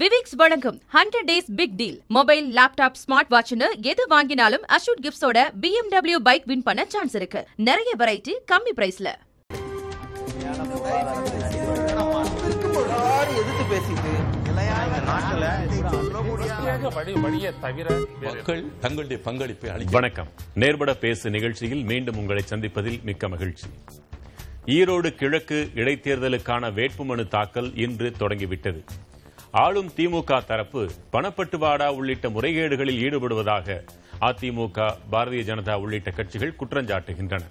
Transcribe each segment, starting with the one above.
விவிக்ஸ் வழங்கும் hundred days big deal mobile laptop smart வாட்ச்னு எது வாங்கினாலும் அஷூட் கிஃப்ட்ஸோட BMW பைக் வின் பண்ண சான்ஸ் இருக்கு. நிறைய வெரைட்டி கம்மி பிரைஸ்ல எதிர்த்து பேசிட்டு தங்களுடைய பங்களிப்பை அளிக்க வணக்கம். நேர்பட பேசு நிகழ்ச்சியில் மீண்டும் உங்களை சந்திப்பதில் மிக்க மகிழ்ச்சி. ஈரோடு கிழக்கு இடைத்தேர்தலுக்கான வேட்புமனு தாக்கல் இன்று தொடங்கிவிட்டது. ஆளும் திமுக தரப்பு பணப்பட்டுவாடா உள்ளிட்ட முறைகேடுகளில் ஈடுபடுவதாக அதிமுக பாரதிய ஜனதா உள்ளிட்ட கட்சிகள் குற்றஞ்சாட்டுகின்றன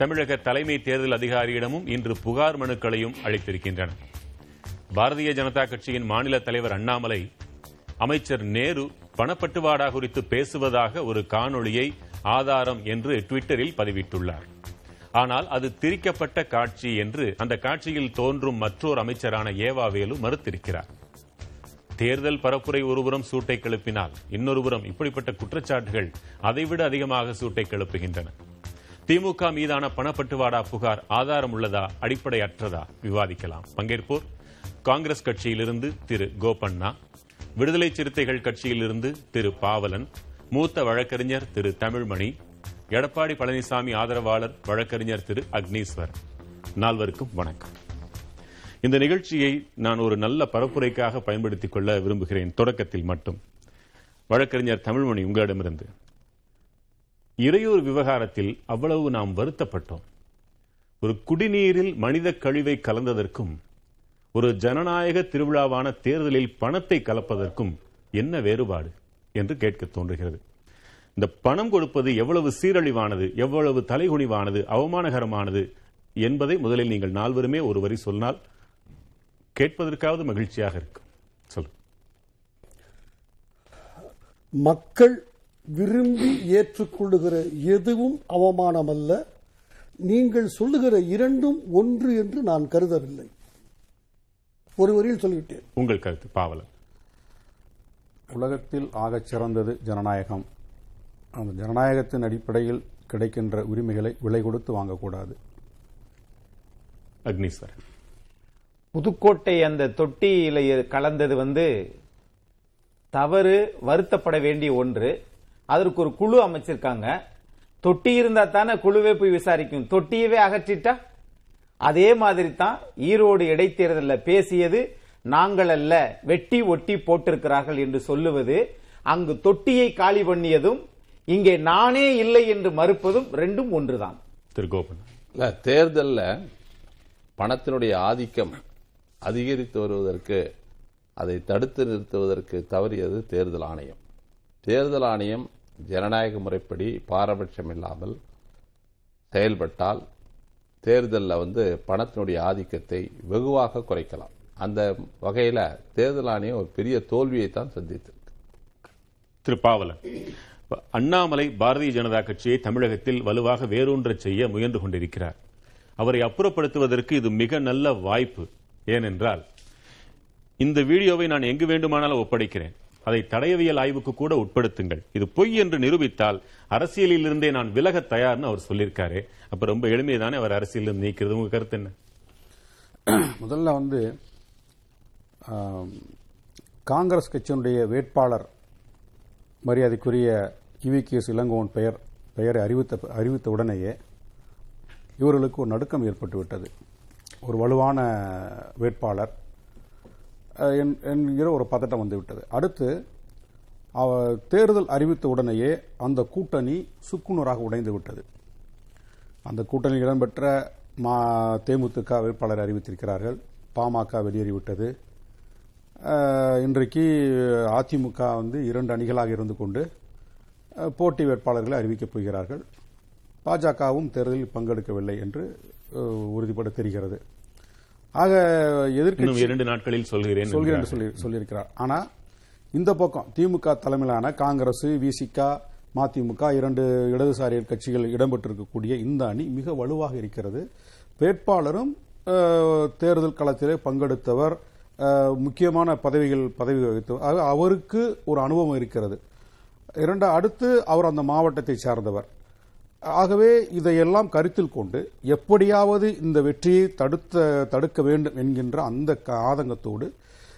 தமிழக தலைமை தேர்தல் அதிகாரியிடமும் இன்று புகார் மனுக்களையும் அளித்திருக்கின்றன. பாரதிய ஜனதா கட்சியின் மாநில தலைவர் அண்ணாமலை அமைச்சர் நேரு பணப்பட்டுவாடா குறித்து பேசுவதாக ஒரு காணொளியை ஆதாரம் என்று ட்விட்டரில் பதிவிட்டுள்ளார். ஆனால் அது திரிக்கப்பட்ட காட்சி என்று அந்த காட்சியில் தோன்றும் மற்றொரு அமைச்சரான ஏவாவேலு மறுத்திருக்கிறார். தேர்தல் பரப்புரை ஒருபுறம் சூட்டை கிளப்பினால் இன்னொருபுறம் இப்படிப்பட்ட குற்றச்சாட்டுகள் அதைவிட அதிகமாக சூட்டை கிளப்புகின்றன. திமுக மீதான பணப்பட்டுவாடா புகார் ஆதாரம் உள்ளதா அடிப்படையற்றதா விவாதிக்கலாம். பங்கேற்போர் காங்கிரஸ் கட்சியிலிருந்து திரு கோபண்ணா விடுதலை சிறுத்தைகள் கட்சியிலிருந்து திரு பாவலன் மூத்த வழக்கறிஞர் திரு தமிழ்மணி எடப்பாடி பழனிசாமி ஆதரவாளர் வழக்கறிஞர் திரு அக்னீஸ்வர். நால்வருக்கும் வணக்கம். இந்த நிகழ்ச்சியை நான் ஒரு நல்ல பரப்புரைக்காக பயன்படுத்திக் கொள்ள விரும்புகிறேன். தொடக்கத்தில் மட்டும். வழக்கறிஞர் தமிழ்மணி உங்களிடமிருந்து. இறையூர் விவகாரத்தில் அவ்வளவு நாம் வருத்தப்பட்டோம். ஒரு குடிநீரில் மனித கழிவை கலந்ததற்கும் ஒரு ஜனநாயக திருவிழாவான தேர்தலில் பணத்தை கலப்பதற்கும் என்ன வேறுபாடு என்று கேட்க தோன்றுகிறது. இந்த பணம் கொடுப்பது எவ்வளவு சீரழிவானது எவ்வளவு தலைகுனிவானது அவமானகரமானது என்பதை முதலில் நீங்கள் நால்வருமே ஒரு வரி சொன்னால் கேட்பதற்காவது மகிழ்ச்சியாக இருக்கும். சொல்லு. மக்கள் விரும்பி ஏற்றுக்கொள்ளுகிற எதுவும் அவமானம் அல்ல நீங்கள் சொல்லுகிற இரண்டும் ஒன்று என்று நான் கருதவில்லை. ஒரு வரியில் சொல்லிவிட்டேன். உங்கள் கருத்து பாவலன். உலகத்தில் ஆகச் சிறந்தது ஜனநாயகம். அந்த ஜனநாயகத்தின் அடிப்படையில் கிடைக்கின்ற உரிமைகளை விலை கொடுத்து வாங்கக்கூடாது. அக்னீஸ்வரன். புதுக்கோட்டை அந்த தொட்டியில கலந்தது வந்து தவறு வருத்தப்பட வேண்டிய ஒன்று. அதற்கு ஒரு குழு அமைச்சிருக்காங்க. தொட்டி இருந்தா தானே குழுவே போய் விசாரிக்கும். தொட்டியவே அகற்றிட்டா? அதே மாதிரி தான் ஈரோடு இடைத்தேர்தலில் பேசியது நாங்கள் அல்ல வெட்டி ஒட்டி போட்டிருக்கிறார்கள் என்று சொல்லுவது அங்கு தொட்டியை காலி பண்ணியதும் இங்கே நானே இல்லை என்று மறுப்பதும் ரெண்டும் ஒன்றுதான். திரு கோபன் தேர்தல்ல பணத்தினுடைய ஆதிக்கம் அதிகரித்து வருவதற்கு அதை தடுத்து நிறுத்துவதற்கு தவறியது தேர்தல் ஆணையம். தேர்தல் ஆணையம் ஜனநாயக முறைப்படி பாரபட்சம் இல்லாமல் செயல்பட்டால் தேர்தலில் வந்து பணத்தினுடைய ஆதிக்கத்தை வெகுவாக குறைக்கலாம். அந்த வகையில் தேர்தல் ஆணையம் ஒரு பெரிய தோல்வியை தான் சந்தித்திருக்கு. திரு பாவலன் அண்ணாமலை பாரதிய ஜனதா கட்சியை தமிழகத்தில் வலுவாக வேரூன்றச் செய்ய முயன்று கொண்டிருக்கிறார். அவரை அப்புறப்படுத்துவதற்கு இது மிக நல்ல வாய்ப்பு. ஏனென்றால் இந்த வீடியோவை நான் எங்கு வேண்டுமானாலும் ஒப்படைக்கிறேன். அதை தடயவியல் ஆய்வுக்கு கூட உட்படுத்துங்கள். இது பொய் என்று நிரூபித்தால் அரசியலில் இருந்தே நான் விலக தயார்னு அவர் சொல்லியிருக்காரு. அப்ப ரொம்ப எளிமைதானே அவர் அரசியலில் நீக்கிறது? உங்க கருத்து என்ன? முதல்ல வந்து காங்கிரஸ் கட்சியினுடைய வேட்பாளர் மரியாதைக்குரிய இவிகேஎஸ் இளங்கோவன் பெயர் பெயரை அறிவித்த அறிவித்த உடனேயே இவர்களுக்கு ஒரு நடுக்கம் ஏற்பட்டுவிட்டது. ஒரு வலுவான வேட்பாளர் என்- என்கிற ஒரு பதட்டம் வந்துவிட்டது. அடுத்து தேர்தல் அறிவித்த உடனேயே அந்த கூட்டணி சுக்குநூறாக உடைந்து விட்டது. அந்த கூட்டணியில் இடம்பெற்ற மா தேமுதிக வேட்பாளர் அறிவித்திருக்கிறார்கள். பாமக வெளியேறிவிட்டது. இன்றைக்கு அதிமுக வந்து இரண்டு அணிகளாக இருந்து கொண்டு போட்டி வேட்பாளர்களை அறிவிக்கப் போகிறார்கள். பாஜகவும் தேர்தலில் பங்கெடுக்கவில்லை என்று அஹ், உறுதிபட தெரிகிறது. ஆக எதிர்க்கட்சி இரண்டு நாட்களில் சொல்கிறேன் சொல்கிறேன் சொல்லி சொல்லியிருக்கிறார். ஆனா இந்த பக்கம் திமுக தலைமையிலான காங்கிரஸ் விசிக மதிமுக இரண்டு இடதுசாரி கட்சிகள் இடம்பெற்றிருக்கக்கூடிய இந்த அணி மிக வலுவாக இருக்கிறது. வேட்பாளரும் தேர்தல் களத்திலே பங்கெடுத்தவர் முக்கியமான பதவிகள் பதவி வகித்தவர். அவருக்கு ஒரு அனுபவம் இருக்கிறது. இரண்டு அடுத்து அவர் அந்த மாவட்டத்தை சார்ந்தவர். ஆகவே இதையெல்லாம் கருத்தில் கொண்டு எப்படியாவது இந்த வெற்றியை தடுத்த தடுக்க வேண்டும் என்கின்ற அந்த க- ஆதங்கத்தோடு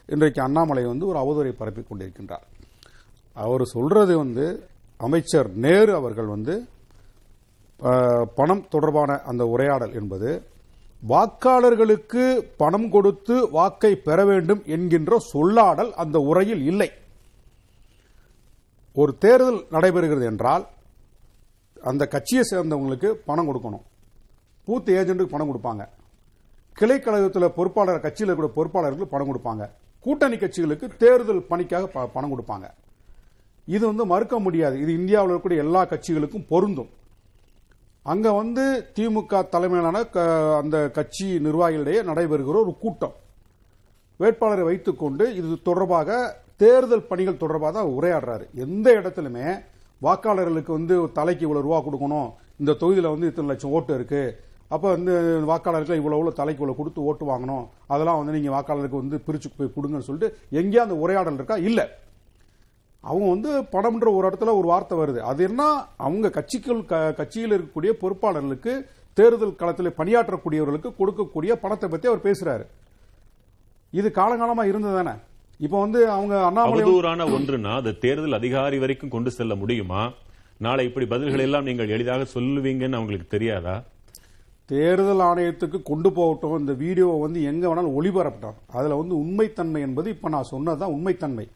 இன்றைக்கு அண்ணாமலை வந்து ஒரு அவதூறை பரப்பிக் கொண்டிருக்கின்றார். அவர் சொல்றது வந்து அமைச்சர் நேரு அவர்கள் வந்து பணம் தொடர்பான அந்த உரையாடல் என்பது வாக்காளர்களுக்கு பணம் கொடுத்து வாக்கை பெற வேண்டும் என்கின்ற சொல்லாடல் அந்த உரையில் இல்லை. ஒரு தேர்தல் நடைபெறுகிறது என்றால் அந்த கட்சியை சேர்ந்தவங்களுக்கு பணம் கொடுக்கணும். பூத் ஏஜென்ட்டுக்கு பணம் கொடுப்பாங்க. கிளை கழகத்தில் பொறுப்பாளர் கட்சியில் இருக்கிற பொறுப்பாளர்களுக்கு பணம் கொடுப்பாங்க. கூட்டணி கட்சிகளுக்கு தேர்தல் பணிக்காக ப- பணம் கொடுப்பாங்க. இது வந்து மறுக்க முடியாது. இது இந்தியாவில் இருக்கக்கூடிய எல்லா கட்சிகளுக்கும் பொருந்தும். அங்க வந்து திமுக தலைமையிலான க- அந்த கட்சி நிர்வாகிகளிடையே நடைபெறுகிற ஒரு கூட்டம். வேட்பாளரை வைத்துக்கொண்டு இது தொடர்பாக தேர்தல் பணிகள் தொடர்பாக தான் உரையாடுறாரு. எந்த இடத்துலுமே வாக்காளர்களுக்கு வந்து தலைக்கு இவ்வளவு ரூபா கொடுக்கணும். இந்த தொகுதியில் வந்து இத்தனை லட்சம் ஓட்டு இருக்கு. அப்ப வந்து வாக்காளர்கள் இவ்வளவு இவ்வளோ தலைக்கு இவ்வளவு கொடுத்து ஓட்டு வாங்கணும். அதெல்லாம் வந்து நீங்க வாக்காளருக்கு வந்து பிரிச்சு போய் கொடுங்கன்னு சொல்லிட்டு எங்கேயா அந்த உரையாடல் இருக்கா? இல்ல. அவங்க வந்து பணம்ன்ற ஒரு இடத்துல ஒரு வார்த்தை வருது. அது என்ன? அவங்க கட்சிக்குள் க- கட்சியில் இருக்கக்கூடிய பொறுப்பாளர்களுக்கு தேர்தல் களத்தில் பணியாற்றக்கூடியவர்களுக்கு கொடுக்கக்கூடிய பணத்தை பத்தி அவர் பேசுறாரு. இது காலங்காலமா இருந்ததானே இப்ப வந்து அவங்க அவதூறான ஒன்றுனா அது தேர்தல் அதிகாரி வரைக்கும் கொண்டு செல்ல முடியுமா? நாளை இப்படி பதில்கள் எல்லாம் நீங்கள் எளிதாக சொல்லுவீங்கன்னு அவங்களுக்கு தெரியாதா? தேர்தல் ஆணையத்துக்கு கொண்டு போகட்டும். இந்த வீடியோவை வந்து எங்க வேணாலும் ஒளிபரப்பட்டும். அதுல வந்து உண்மைத்தன்மை என்பது இப்ப நான் சொன்னதுதான் உண்மைத்தன்மை.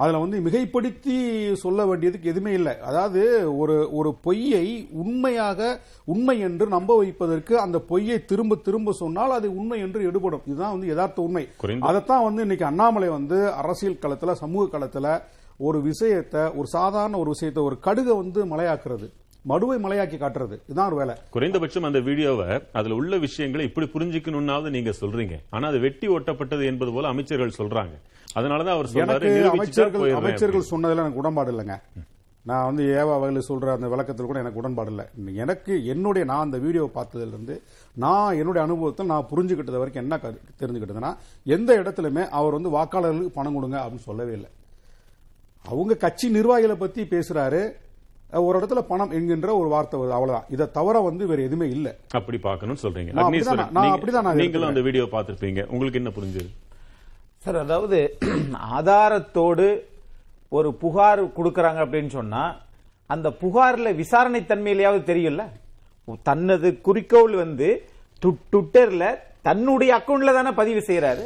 அதுல வந்து மிகைப்படுத்தி சொல்ல வேண்டியதுக்கு எதுவுமே இல்லை. அதாவது ஒரு ஒரு பொய்யை உண்மையாக உண்மை என்று நம்ப வைப்பதற்கு அந்த பொய்யை திரும்ப திரும்ப சொன்னால் அது உண்மை என்று எடுபடும். இதுதான் வந்து யதார்த்த உண்மை. அதைத்தான் வந்து இன்னைக்கு அண்ணாமலை வந்து அரசியல் களத்துல சமூக களத்துல ஒரு விஷயத்தை ஒரு சாதாரண ஒரு விஷயத்தை ஒரு கடுகை வந்து மலையாக்குறது. மடுவை மலையாக்கி காட்டுறது. இதுதான் ஒரு வேலை. குறைந்தபட்சம் அந்த வீடியோவை அதுல உள்ள விஷயங்களை இப்படி புரிஞ்சுக்கணும்னாவது நீங்க சொல்றீங்க. ஆனா அது வெட்டி ஒட்டப்பட்டது என்பது போல அமைச்சர்கள் சொல்றாங்க. அதனாலதான் அவர் சொல்றாரு அமைச்சர்கள் அமைச்சர்கள் சொன்னதுல எனக்கு உடன்பாடு இல்லைங்க நான் வந்து ஏவா வகையில் சொல்ற அந்த விளக்கத்தில் கூட எனக்கு உடன்பாடு இல்லை எனக்கு என்னுடைய நான் அந்த வீடியோவை பார்த்ததுல இருந்து நான் என்னுடைய அனுபவத்தில் நான் புரிஞ்சுக்கிட்டது வரைக்கும் என்ன தெரிஞ்சுக்கிட்டதுன்னா எந்த இடத்துலயுமே அவர் வந்து வாக்காளர்களுக்கு பணம் கொடுங்க அப்படின்னு சொல்லவே இல்லை. அவங்க கட்சி நிர்வாகிகளை பத்தி பேசுறாரு. ஒரு இடத்துல பணம் என்கின்ற ஒரு வார்த்தை வருது அவ்வளவுதான். இதை தவிர வந்து வேற எதுவுமே இல்லை. அப்படி பார்க்கணும்னு சொல்றீங்க. நான் அப்படிதான் நீங்களும் அந்த. வீடியோ பார்த்திருப்பீங்க. உங்களுக்கு என்ன புரிஞ்சது? சார் அதாவது ஆதாரத்தோடு ஒரு புகார் கொடுக்கறாங்க அப்படின்னு சொன்னா அந்த புகார்ல விசாரணை தன்மையிலேயாவது தெரியும்ல? தனது குறிக்கோள் வந்து ட்விட்டர்ல தன்னுடைய அக்கவுண்ட்ல தானே பதிவு செய்யறாரு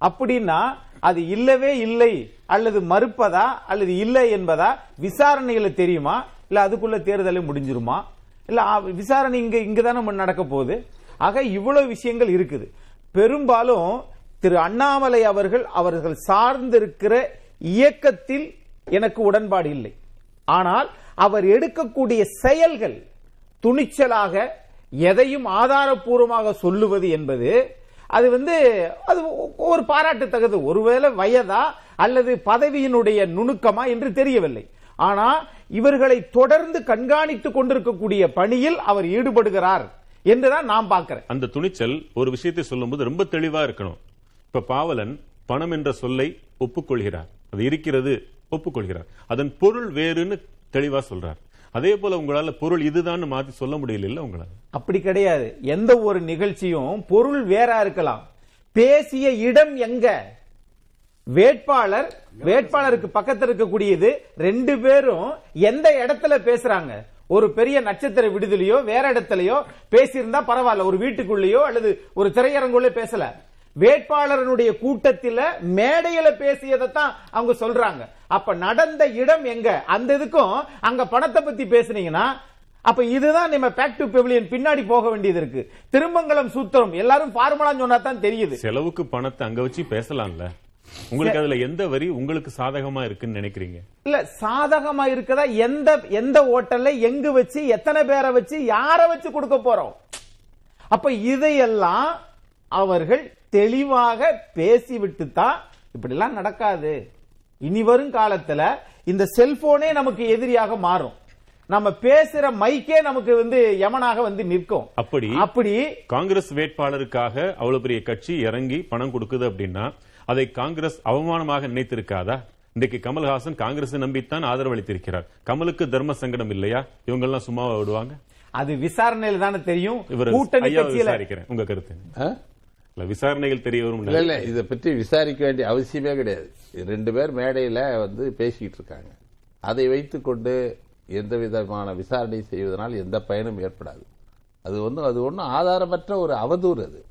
அப்படின்னா அது இல்லவே இல்லை அல்லது மறுப்பதா அல்லது இல்லை என்பதா விசாரணையில தெரியுமா? இல்ல அதுக்குள்ள தேர்தலே முடிஞ்சிருமா? இல்ல ஆ, விசாரணை இங்க இங்க தானே நடக்க போகுது? ஆக இவ்வளவு விஷயங்கள் இருக்குது. பெரும்பாலும் திரு அண்ணாமலை அவர்கள் அவர்கள் சார்ந்திருக்கிற இயக்கத்தில் எனக்கு உடன்பாடு இல்லை. ஆனால் அவர் எடுக்கக்கூடிய செயல்கள் துணிச்சலாக எதையும் ஆதாரப்பூர்வமாக சொல்லுவது என்பது அது வந்து அது ஒரு பாராட்டத்தக்கது ஒருவேளை வயதா அல்லது பதவியினுடைய நுணுக்கமா என்று தெரியவில்லை. ஆனா இவர்களை தொடர்ந்து கண்காணித்துக் கொண்டிருக்கக்கூடிய பணியில் அவர் ஈடுபடுகிறார் என்றுதான் நான் பார்க்கிறேன். அந்த துணிச்சல் ஒரு விஷயத்தை சொல்லும்போது ரொம்ப தெளிவா இருக்கணும். இப்ப பாவலன் பணம் என்ற சொல்லை ஒப்புக்கொள்கிறார். அது இருக்கிறது ஒப்புக்கொள்கிறார். அதன் பொருள் வேறுன்னு தெளிவா சொல்றார். அதே போல உங்களால பொருள் இதுதான் மாத்தி சொல்ல முடியல உங்களால? அப்படி கிடையாது. எந்த ஒரு நிகழ்ச்சியும் பொருள் வேற இருக்கலாம். பேசிய இடம் எங்க? வேட்பாளர் வேட்பாளருக்கு பக்கத்தில் இருக்கக்கூடியது ரெண்டு பேரும் எந்த இடத்துல பேசுறாங்க? ஒரு பெரிய நட்சத்திர விடுதலையோ வேற இடத்துலயோ பேசியிருந்தா பரவாயில்ல. ஒரு வீட்டுக்குள்ளேயோ அல்லது ஒரு திரையரங்குள்ளே பேசல. வேட்பாளரனுடைய கூட்டத்தில மேடையில பேசியதைத்தான் அவங்க சொல்றாங்க. அப்ப நடந்த இடம் எங்க? அந்த இதுக்கும் அங்க பணத்தை பத்தி பேசுனீங்கன்னா அப்ப இதுதான் நம்ம பேக் டு பெவிலியன் பின்னாடி போக வேண்டியது இருக்கு. திருமங்கலம் சூத்திரம் எல்லாரும் ஃபார்முலா சொன்னா தான் தெரியுது. செலவுக்கு பணத்தை அங்க வச்சு பேசலாம்ல? உங்களுக்கு அதுல எந்த வரி உங்களுக்கு சாதகமா இருக்குன்னு நினைக்கிறீங்க? இல்ல சாதகமா இருக்கதா? எந்த எந்த ஹோட்டல்ல எங்கு வச்சு எத்தனை பேரை வச்சு யார வச்சு கொடுக்க போறோம்? அப்ப இதையெல்லாம் அவர்கள் தெளிவாக பேசிவிட்டு தான் இப்படிலாம் நடக்காது. இனி வரும் காலத்துல இந்த செல்போனே நமக்கு எதிரியாக மாறும். நம்ம பேசுற மைக்கே நமக்கு வந்து யமனாக வந்து நிற்கும். அப்படி அப்படி காங்கிரஸ் வேட்பாளருக்காக அவ்வளவு பெரிய கட்சி இறங்கி பணம் கொடுக்குது அப்படின்னா அதை காங்கிரஸ் அவமானமாக நினைத்திருக்காதா? இன்றைக்கு கமல்ஹாசன் காங்கிரஸ் நம்பித்தான் ஆதரவு அளித்திருக்கிறார் கமலுக்கு தர்ம சங்கடம் இல்லையா? இவங்க எல்லாம் சும்மாவா விடுவாங்க? அது விசாரணையில தானே தெரியும். இவர் கூட்டணி கட்சியில உங்க கருத்து விசாரணைகள் தெரிய வரும் இல்ல இல்ல இதை பற்றி விசாரிக்க வேண்டிய அவசியமே கிடையாது. ரெண்டு பேர் மேடையில வந்து பேசிக்கிட்டு இருக்காங்க. அதை வைத்துக்கொண்டு எந்த விதமான விசாரணை செய்வதனால் எந்த பயனும் ஏற்படாது. அது வந்து அது ஒன்றும் ஆதாரமற்ற ஒரு அவதூறு அது.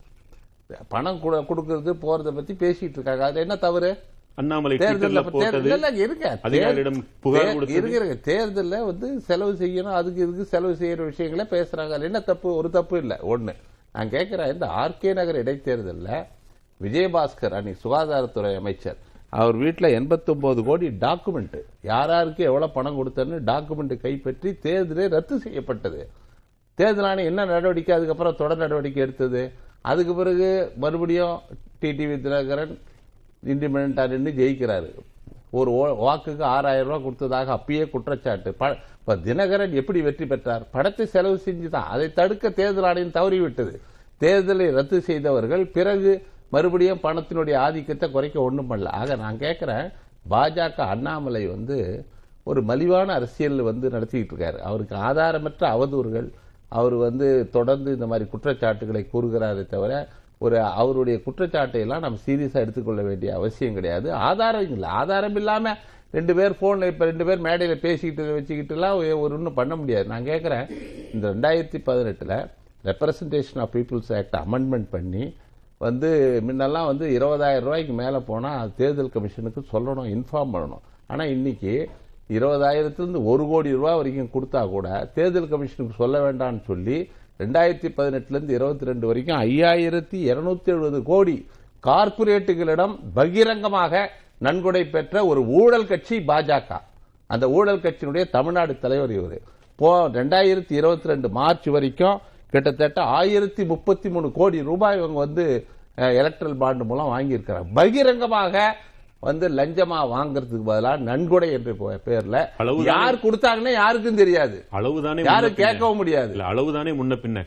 பணம் கொடு- கொடுக்கறது போறதை பத்தி பேசிட்டு இருக்காங்க. அது என்ன தவறு? அண்ணாமலை தேர்தல்ல வந்து செலவு செய்யணும் அதுக்கு இதுக்கு செலவு செய்யற விஷயங்கள பேசுறாங்க. என்ன தப்பு? ஒரு தப்பு இல்ல ஒண்ணு. நான் கேட்குறேன் இந்த ஆர்கே நகர் இடைத்தேர்தலில் விஜயபாஸ்கர் அன்னைக்கு சுகாதாரத்துறை அமைச்சர். அவர் வீட்டில் எண்பத்தொம்போது கோடி டாக்குமெண்ட்டு யார் யாருக்கு எவ்வளோ பணம் கொடுத்தன்னு டாக்குமெண்ட் கைப்பற்றி தேர்தலே ரத்து செய்யப்பட்டது. தேர்தல் ஆணையம் என்ன நடவடிக்கை அதுக்கப்புறம் தொடர் நடவடிக்கை எடுத்தது? அதுக்கு பிறகு மறுபடியும் டிடிவி தினகரன் இண்டிபெண்டாக நின்று ஜெயிக்கிறாரு. ஒரு ஓ- வாக்குக்கு ஆறாயிரம் ரூபாய் கொடுத்ததாக அப்பயே குற்றச்சாட்டு. ப- இப்ப தினகரன் எப்படி வெற்றி பெற்றார்? படத்தை செலவு செஞ்சுதான். அதை தடுக்க தேர்தல் ஆணையம் தவறிவிட்டது. தேர்தலை ரத்து செய்தவர்கள் பிறகு மறுபடியும் பணத்தினுடைய ஆதிக்கத்தை குறைக்க ஒன்றும் பண்ணல. ஆக நான் கேட்கிறேன் பாஜக அண்ணாமலை வந்து ஒரு மலிவான அரசியல் வந்து நடத்திக்கிட்டு இருக்காரு. அவருக்கு ஆதாரமற்ற அவதூறுகள். அவர் வந்து தொடர்ந்து இந்த மாதிரி குற்றச்சாட்டுகளை கூறுகிறாரே தவிர ஒரு அவருடைய குற்றச்சாட்டை எல்லாம் நம்ம சீரியஸாக எடுத்துக்கொள்ள வேண்டிய அவசியம் கிடையாது. ஆதாரம் இல்லை. ஆதாரம் இல்லாமல் ரெண்டு பேர் ஃபோனில் இப்போ ரெண்டு பேர் மேடையில் பேசிக்கிட்டு வச்சுக்கிட்டுலாம் ஒரு ஒன்றும் பண்ண முடியாது. நான் கேட்குறேன் இந்த ரெண்டாயிரத்தி பதினெட்டில் representation of peoples act amendment பண்ணி வந்து முன்னெல்லாம் வந்து இருபதாயிரம் ரூபாய்க்கு மேலே போனால் தேர்தல் கமிஷனுக்கு சொல்லணும் இன்ஃபார்ம் பண்ணணும். ஆனால் இன்றைக்கி இருபதாயிரத்துலேருந்து ஒரு கோடி ரூபா வரைக்கும் கொடுத்தா கூட தேர்தல் கமிஷனுக்கு சொல்ல வேண்டாம்னு சொல்லி ரெண்டாயிரத்தி பதினெட்டுலேருந்து இருபத்தி ரெண்டு வரைக்கும் ஐயாயிரத்தி இருநூத்தி எழுபது கோடி கார்ப்பரேட்டுகளிடம் பகிரங்கமாக நன்கொடை பெற்ற ஒரு ஊழல் கட்சி பாஜக. அந்த ஊழல் கட்சியினுடைய தமிழ்நாடு தலைவர் இவர். போ ரெண்டாயிரத்தி இருபத்தி ரெண்டு மார்ச் வரைக்கும் கிட்டத்தட்ட ஆயிரத்தி முப்பத்தி மூணு கோடி ரூபாய் இவங்க வந்து எலக்ட்ரல் பாண்டு மூலம் வாங்கியிருக்கிறாங்க. பகிரங்கமாக வந்து லஞ்சமா வாங்குறதுக்கு பதிலாக நன்கொடை என்ற பேர்ல யார் கொடுத்தாங்கன்னு யாருக்கும் தெரியாது. அளவுதானே யாரும். கேட்கவும் முடியாது. இல்ல அளவுதானே முன்ன பின்ன.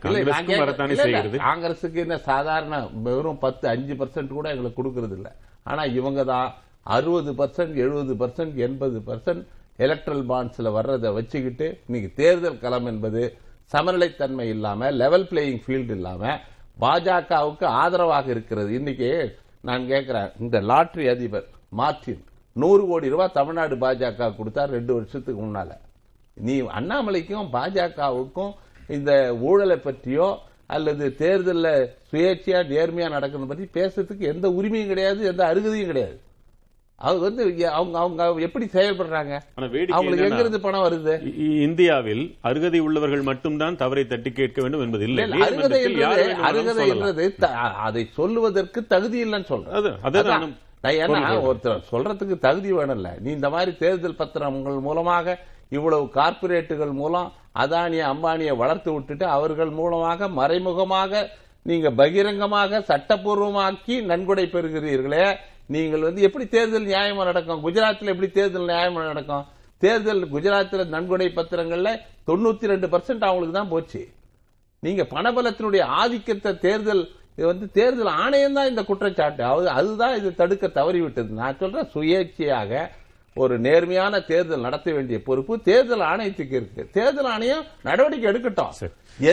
காங்கிரஸுக்கு என்ன சாதாரண வெறும் பத்து அஞ்சு பர்சன்ட் கூட எங்களுக்கு கொடுக்கறது இல்ல. ஆனா இவங்க தான் அறுபது பர்சன்ட் எழுபது பர்சன்ட் எண்பது பர்சன்ட் எலக்ட்ரல் பாண்ட்ஸ்ல வர்றதை வச்சுக்கிட்டு இன்னைக்கு தேர்தல் களம் என்பது சமநிலைத்தன்மை இல்லாம லெவல் பிளேயிங் ஃபீல்டு இல்லாம பாஜகவுக்கு ஆதரவாக இருக்கிறது. இன்னைக்கு நான் கேட்கிறேன் இந்த லாட்டரி அதிபர் மார்டின் நூறு கோடி ரூபாய் தமிழ்நாடு பாஜக கொடுத்தா ரெண்டு வருஷத்துக்கு முன்னால. நீ அண்ணாமலைக்கும் பாஜகவுக்கும் இந்த ஊழலை பற்றியோ அல்லது தேர்தல்ல சுயேட்சையா நேர்மையா நடக்கிறது பற்றி பேசுறதுக்கு எந்த உரிமையும் கிடையாது எந்த அருகதையும் கிடையாது. அது வந்து அவங்க அவங்க எப்படி செயல்படுறாங்க? அவங்களுக்கு எங்க இருந்து பணம் வருது? இந்தியாவில் அருகதை உள்ளவர்கள் மட்டும்தான் தவறை தட்டி கேட்க வேண்டும் என்பது இல்லை. அருகதை அருகதை. என்றது அதை சொல்லுவதற்கு தகுதி இல்லைன்னு சொல்றேன். ஏன்னா. ஒருத்தர் சொல்றதுக்கு தகுதி வேணும்ல. நீ இந்த மாதிரி தேர்தல் பத்திரங்கள் மூலமாக இவ்வளவு கார்ப்பரேட்டுகள் மூலம் அதானிய அம்பானியை வளர்த்து விட்டுட்டு அவர்கள் மூலமாக மறைமுகமாக நீங்க பகிரங்கமாக சட்டப்பூர்வமாக்கி நன்கொடை பெறுகிறீர்களே. நீங்கள் வந்து எப்படி தேர்தல் நியாயமா நடக்கும்? குஜராத்தில் எப்படி தேர்தல் நியாயமா நடக்கும்? தேர்தல் குஜராத்தில் நன்கொடை பத்திரங்கள்ல தொண்ணூத்தி ரெண்டு பர்சன்ட் அவங்களுக்கு தான் போச்சு. நீங்க பணபலத்தினுடைய ஆதிக்கத்தை தேர்தல் இது வந்து தேர்தல் ஆணையம் தான் இந்த குற்றச்சாட்டு. அது அதுதான் இது தடுக்க தவறிவிட்டது. நான் சொல்றேன் சுயேட்சையாக ஒரு நேர்மையான தேர்தல் நடத்த வேண்டிய பொறுப்பு தேர்தல் ஆணையத்துக்கு இருக்கு. தேர்தல் ஆணையம் நடவடிக்கை எடுக்கட்டும்.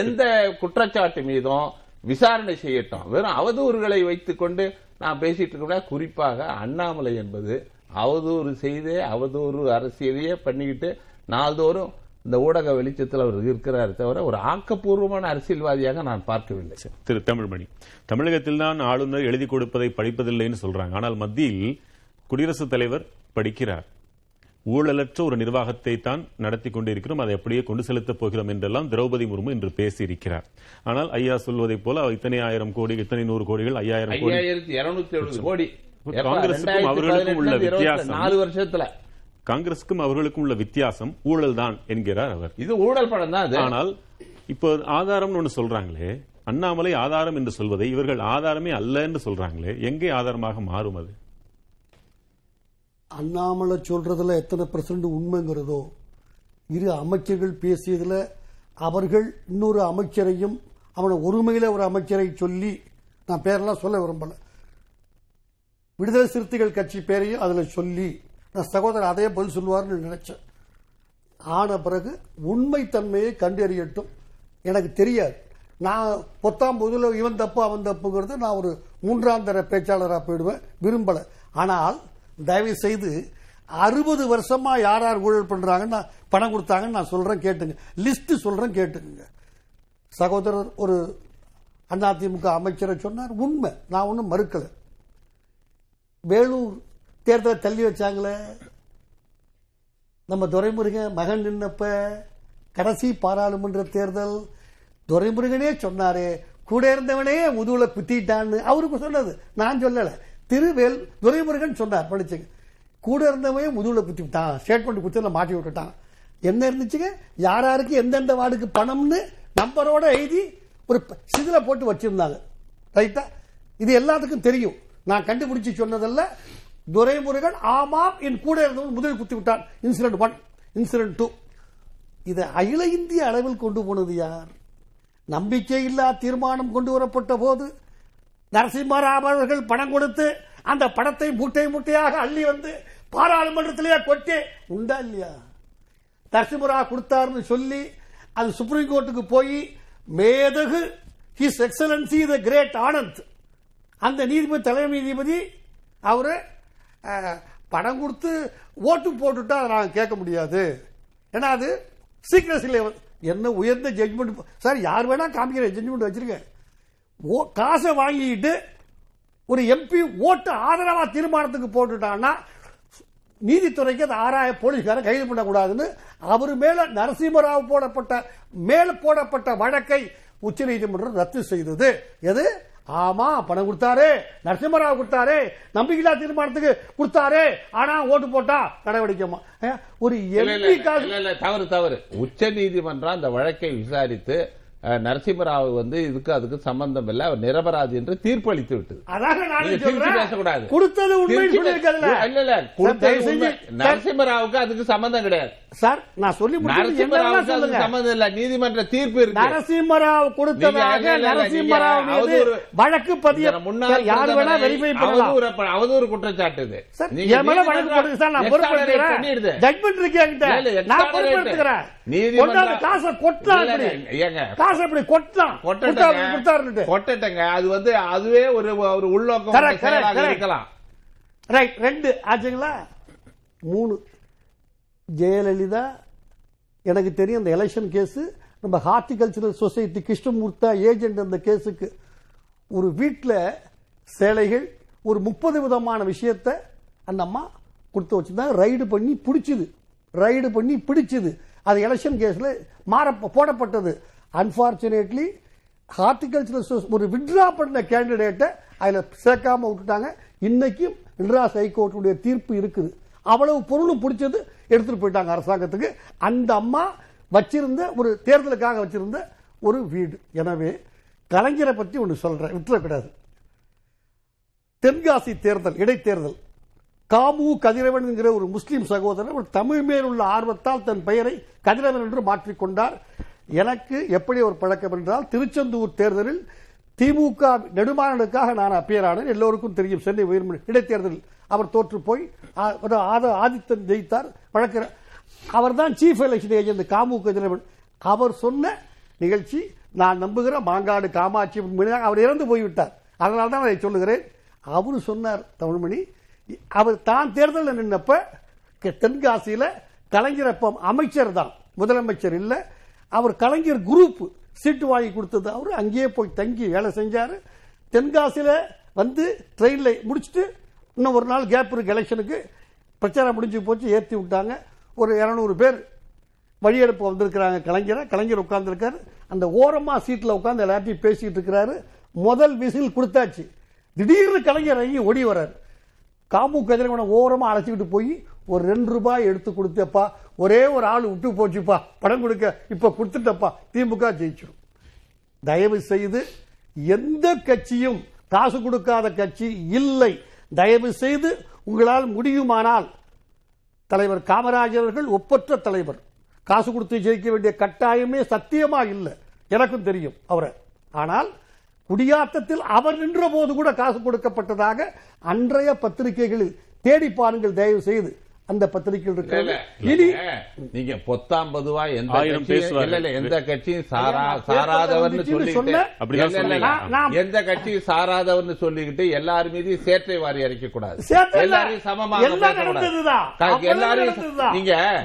எந்த குற்றச்சாட்டு மீதும் விசாரணை செய்யட்டும். வெறும் அவதூறுகளை வைத்துக்கொண்டு நான் பேசிட்டு இருக்கேன் குறிப்பாக அண்ணாமலை என்பது அவதூறு செய்தே அவதூறு அரசியலையே பண்ணிக்கிட்டு நாள்தோறும் இந்த ஊடக வெளிச்சத்தில் அவர் இருக்கிறார் தவிர ஒரு ஆக்கப்பூர்வமான அரசியல்வாதியாக நான் பார்க்கவில்லை. திரு தமிழ்மணி தமிழகத்தில் தான் ஆளுநர் எழுதி கொடுப்பதை படிப்பதில்லைன்னு சொல்றாங்க. ஆனால் மத்தியில் குடியரசுத் தலைவர் படிக்கிறார். ஊழலற்ற ஒரு நிர்வாகத்தை தான் நடத்தி கொண்டிருக்கிறோம். அதை அப்படியே கொண்டு செலுத்தப் போகிறோம் என்றெல்லாம் திரௌபதி முர்மு இன்று பேசியிருக்கிறார். ஆனால் ஐயா சொல்வதைப் போல இத்தனை ஆயிரம் கோடி இத்தனை நூறு கோடிகள் ஐயாயிரம் கோடி? காங்கிரசுக்கும் 2018 அவர்களுக்கும் உள்ள வித்தியாசம். நாலு வருஷத்துல. காங்கிரசுக்கும் அவர்களுக்கும் உள்ள வித்தியாசம் ஊழல் தான் என்கிறார் அவர். இது ஊழல் படம் தான் அது. ஆனால் இப்போ ஆதாரம்னு ஒண்ணு சொல்றாங்களே அண்ணாமலை ஆதாரம் என்று சொல்வதை இவர்கள் ஆதாரமே அல்ல என்று சொல்றாங்களே எங்கே ஆதாரமாக மாறும் அது? அண்ணாமலை சொல்றதுல எத்தனை பெர்சன்ட் உண்மைங்கிறதோ இரு அமைச்சர்கள் பேசியதுல அவர்கள் இன்னொரு அமைச்சரையும் அவனை ஒருமையில ஒரு அமைச்சரை சொல்லி நான் பேரெல்லாம் சொல்ல விரும்பல. விடுதலை சிறுத்தைகள் கட்சி பேரையும் அதுல சொல்லி நான் சகோதரர் அதே பதில் சொல்லுவார்னு நினைச்சேன். ஆன பிறகு உண்மைத்தன்மையை கண்டறியட்டும். எனக்கு தெரியாது. நான் பொத்தாம் பொதுல இவன் தப்பு அவன் தப்புங்கிறது நான் ஒரு மூன்றாம் தர பேச்சாளராக போயிடுவேன். விரும்பலை. ஆனால் தயவு செய்து அறுபது வருஷமா யார் யார் ஊழல் பண்றாங்கன்னு நான் பணம் கொடுத்தாங்கன்னு நான் சொல்றேன் கேட்டுங்க. லிஸ்ட் சொல்றேன் கேட்டுங்க சகோதரர் ஒரு அதிமுக அமைச்சரை சொன்னார் உண்மை. நான் ஒன்றும் மறுக்கல. வேலூர் தேர்தலை தள்ளி வச்சாங்களே? நம்ம துரைமுருகன் மகன் நின்னப்ப கடைசி பாராளுமன்ற தேர்தல் துரைமுருகனே சொன்னாரே கூட இருந்தவனே முதுகுல குத்திட்டான்னு அவருக்கு சொன்னது. நான் சொல்லல. திருவேல் துரைமுருகன் சொன்னார் படிச்சுங்க. கூட இருந்தவன் முதுகுல குத்தி விட்டான் ஸ்டேட்மெண்ட் குத்தில மாட்டி விட்டுட்டான். என்ன இருந்துச்சுங்க? யார் யாருக்கு எந்தெந்த வார்டுக்கு பணம்னு நம்பரோட எழுதி ஒரு சிதில போட்டு வச்சிருந்தாங்க. ரைட்டா இது எல்லாத்துக்கும் தெரியும். நான் கண்டுபிடிச்சு சொன்னதெல்லாம் துரைமுருகன் ஆமாம் என் கூட இருந்தவன் முதலில் குத்தி விட்டான் இன்சிடென்ட் ஒன் இன்சிடென்ட் டூ இதை அகில இந்திய அளவில் கொண்டு போனது யார்? நம்பிக்கை இல்லா தீர்மானம் கொண்டு வரப்பட்ட போது நரசிம்மராவ் அவர்கள் பணம் கொடுத்து அந்த படத்தை மூட்டை மூட்டையாக அள்ளி வந்து பாராளுமன்றத்திலேயே கொட்டி உண்டா இல்லையா? நரசிம்மராவ் கொடுத்தாருன்னு சொல்லி அது சுப்ரீம் கோர்ட்டுக்கு போய் மேதகு his excellency the great Anand அந்த நீதிபதி தலைமை நீதிபதி அவரை பணம் கொடுத்து ஓட்டு போட்டுட்டா அதை நாங்கள் கேட்க முடியாது. ஏன்னா அது சீக்கிரசில் என்ன உயர்ந்த ஜட்ஜ்மெண்ட் சார் யார் வேணா காமிக்கிற ஜட்ஜ்மெண்ட் வச்சிருக்கேன் ஓ- காசை வாங்கிட்டு ஒரு எம்பி ஓட்டு ஆதரவா தீர்மானத்துக்கு போட்டுட்டான்னா நீதித்துறைக்கு அது ஆராய போலீஸ்காரன் கைது பண்ணக்கூடாதுன்னு அவர் மேல நரசிம்மராவ் போடப்பட்ட மேல் போடப்பட்ட வழக்கை உச்சநீதிமன்றம் ரத்து செய்தது. எது? ஆமா பணம் கொடுத்தாரு நரசிம்மராவ் கொடுத்தாரு நம்பிக்கையில்லா தீர்மானத்துக்கு கொடுத்தாரு ஆனா ஓட்டு போட்டா நடவடிக்கைமா அஹ், ஒரு எம்பி காசு தவறு தவறு. உச்ச நீதிமன்றம் அந்த வழக்கை விசாரித்து நரசிம்மராவ் வந்து இதுக்கு அதுக்கு சம்பந்தம் இல்லை அவர் நிரபராதி என்று தீர்ப்பளித்து விட்டது. பேசக்கூடாது. நரசிம்மராவுக்கு அதுக்கு சம்பந்தம் கிடையாது. சார் நான் சொல்லி சம்பந்தம் இல்ல. நீதிமன்ற தீர்ப்பு நரசிம்மராவ் கொடுத்ததாக நரசிம்மராவ் மீது வழக்கு பதிய முன்னாள் யார் வேணா வெரிஃபை பண்ணலாம். அவதூறு குற்றச்சாட்டு இது. சார் நீங்க என் மேல வழக்கு போடுங்க சார் நான். பொறுப்பெடுத்துக்கிறேன் ஜட்மெண்ட் இருக்கு என்கிட்ட. இல்ல, இல்ல, நான் நீதிமன்றம் கொண்டாந்து காசை கொட்டலாம் ஏங்க. காசை இப்படி கொட்டலாம் கொடுத்தாருன்னுட்டு கொட்டட்டங்க. அது வந்து அதுவே ஒரு ஒரு உள்நோக்கம். இருக்கலாம். ரைட் ரெண்டு. ஆச்சுங்களா? மூணு. ஜெயலலிதா எனக்கு தெரியும் அந்த எலெக்ஷன் கேஸு நம்ம ஹார்டிகல்ச்சரல் சொசைட்டி கிருஷ்ணமூர்த்தா ஏஜென்ட் அந்த கேஸுக்கு ஒரு வீட்டில் சேலைகள் ஒரு முப்பது விதமான விஷயத்தை அந்த அம்மா கொடுத்து வச்சுருந்தாங்க ரைடு பண்ணி பிடிச்சிது. ரைடு பண்ணி பிடிச்சிது. அது எலெக்ஷன் கேஸில் மாற போடப்பட்டது. அன்ஃபார்ச்சுனேட்லி ஹார்டிகல்ச்சரல் ஒரு விட்ரா பண்ண கேண்டிடேட்டை அதில் சேர்க்காம விட்டுட்டாங்க. இன்னைக்கும் மெட்ராஸ் ஹைகோர்ட்டுடைய தீர்ப்பு இருக்குது. அவ்வளவு பொருளும் பிடிச்சது எடுத்துட்டு போயிட்டாங்க அரசாங்கத்துக்கு. அந்த அம்மா வச்சிருந்த ஒரு தேர்தலுக்காக வச்சிருந்த ஒரு வீடு. எனவே கலைஞரை பற்றி ஒன்று சொல்றேன் விட்டுறக்கூடாது தென்காசி தேர்தல் இடைத்தேர்தல். காமு கதிரவன் என்கிற ஒரு முஸ்லீம் சகோதரர் ஒரு தமிழ் மேல் உள்ள ஆர்வத்தால் தன் பெயரை கதிரவன் என்று மாற்றிக்கொண்டார் எனக்கு எப்படி ஒரு பழக்கம் என்றால் திருச்செந்தூர் தேர்தலில் திமுக நெடுமாறனுக்காக நான் அப்பேரானேன். எல்லோருக்கும் தெரியும் சென்னை உயர்மணி இடைத்தேர்தலில் அவர் தோற்று போய் ஆத- ஆதித்தன் ஜெயித்தார் வழக்கிற அவர் தான் chief election agent Kamu Kathiravan அவர் சொன்ன நிகழ்ச்சி நான் நம்புகிற மாங்காடு காமாட்சி அவர் இறந்து போய்விட்டார். அதனால தான் நான் சொல்லுகிறேன். அவரு சொன்னார் தமிழ்மணி அவர் தான் தேர்தலில் நின்னப்ப தென்காசியில் கலைஞரப்பம் கலைஞர் அமைச்சர் தான். முதலமைச்சர் இல்லை. அவர் கலைஞர் குரூப் சீட்டு வாங்கி கொடுத்தது. அவர் அங்கேயே போய் தங்கி வேலை செஞ்சார். தென்காசியில் வந்து ட்ரெயினில் முடிச்சுட்டு இன்னும் ஒரு நாள் கேப் இருக்கு எலெக்ஷனுக்கு பிரச்சாரம் முடிஞ்சு போச்சு ஏற்றி விட்டாங்க. ஒரு இரநூறு பேர் வழியெடுப்பு வந்திருக்கிறாங்க. கலைஞரை கலைஞர் உட்கார்ந்துருக்காரு. அந்த ஓரமா சீட்டில் உட்காந்து எல்லாத்தையும் பேசிட்டு இருக்கிறாரு. முதல் விசில் கொடுத்தாச்சு. திடீர்னு கலைஞர் இறங்கி ஓடி வர்றாரு. காமு கதிரவனை ஓரமா அழைச்சிக்கிட்டு போய் ஒரு ரெண்டு ரூபாய் எடுத்து கொடுத்தப்பா. ஒரே ஒரு ஆள் விட்டு போச்சுப்பா. படம் கொடுக்க இப்ப கொடுத்துட்டப்பா. திமுக ஜெயிச்சிடும் தயவு செய்து எந்த கட்சியும் காசு கொடுக்காத கட்சி இல்லை. தயவு செய்து உங்களால் முடியுமானால் தலைவர் காமராஜர் அவர்கள் ஒப்பற்ற தலைவர். காசு கொடுத்து ஜெயிக்க வேண்டிய கட்டாயமே சத்தியமா இல்லை. எனக்கும் தெரியும் அவரை. ஆனால் குடியாத்தத்தில் அவர் நின்ற போது கூட காசு கொடுக்கப்பட்டதாக அன்றைய பத்திரிகைகளில் தேடி பாருங்கள் தயவு செய்து அந்த பத்திரிகைகள் இல்ல, இருக்கிறது. இனி நீங்க- பொத்தாம் பொதுவா எந்த ஆயிரம் இல்ல எந்த கட்சியும் சாரா சாராதவர்னு சொல்லிட்டு எந்த கட்சியும் சாராதவர்னு சொல்லிக்கிட்டு எல்லார் மீதையும் சேற்றை வாரி இறக்க கூடாது. எல்லாரையும் சமமாக எல்லாரையும். நீங்க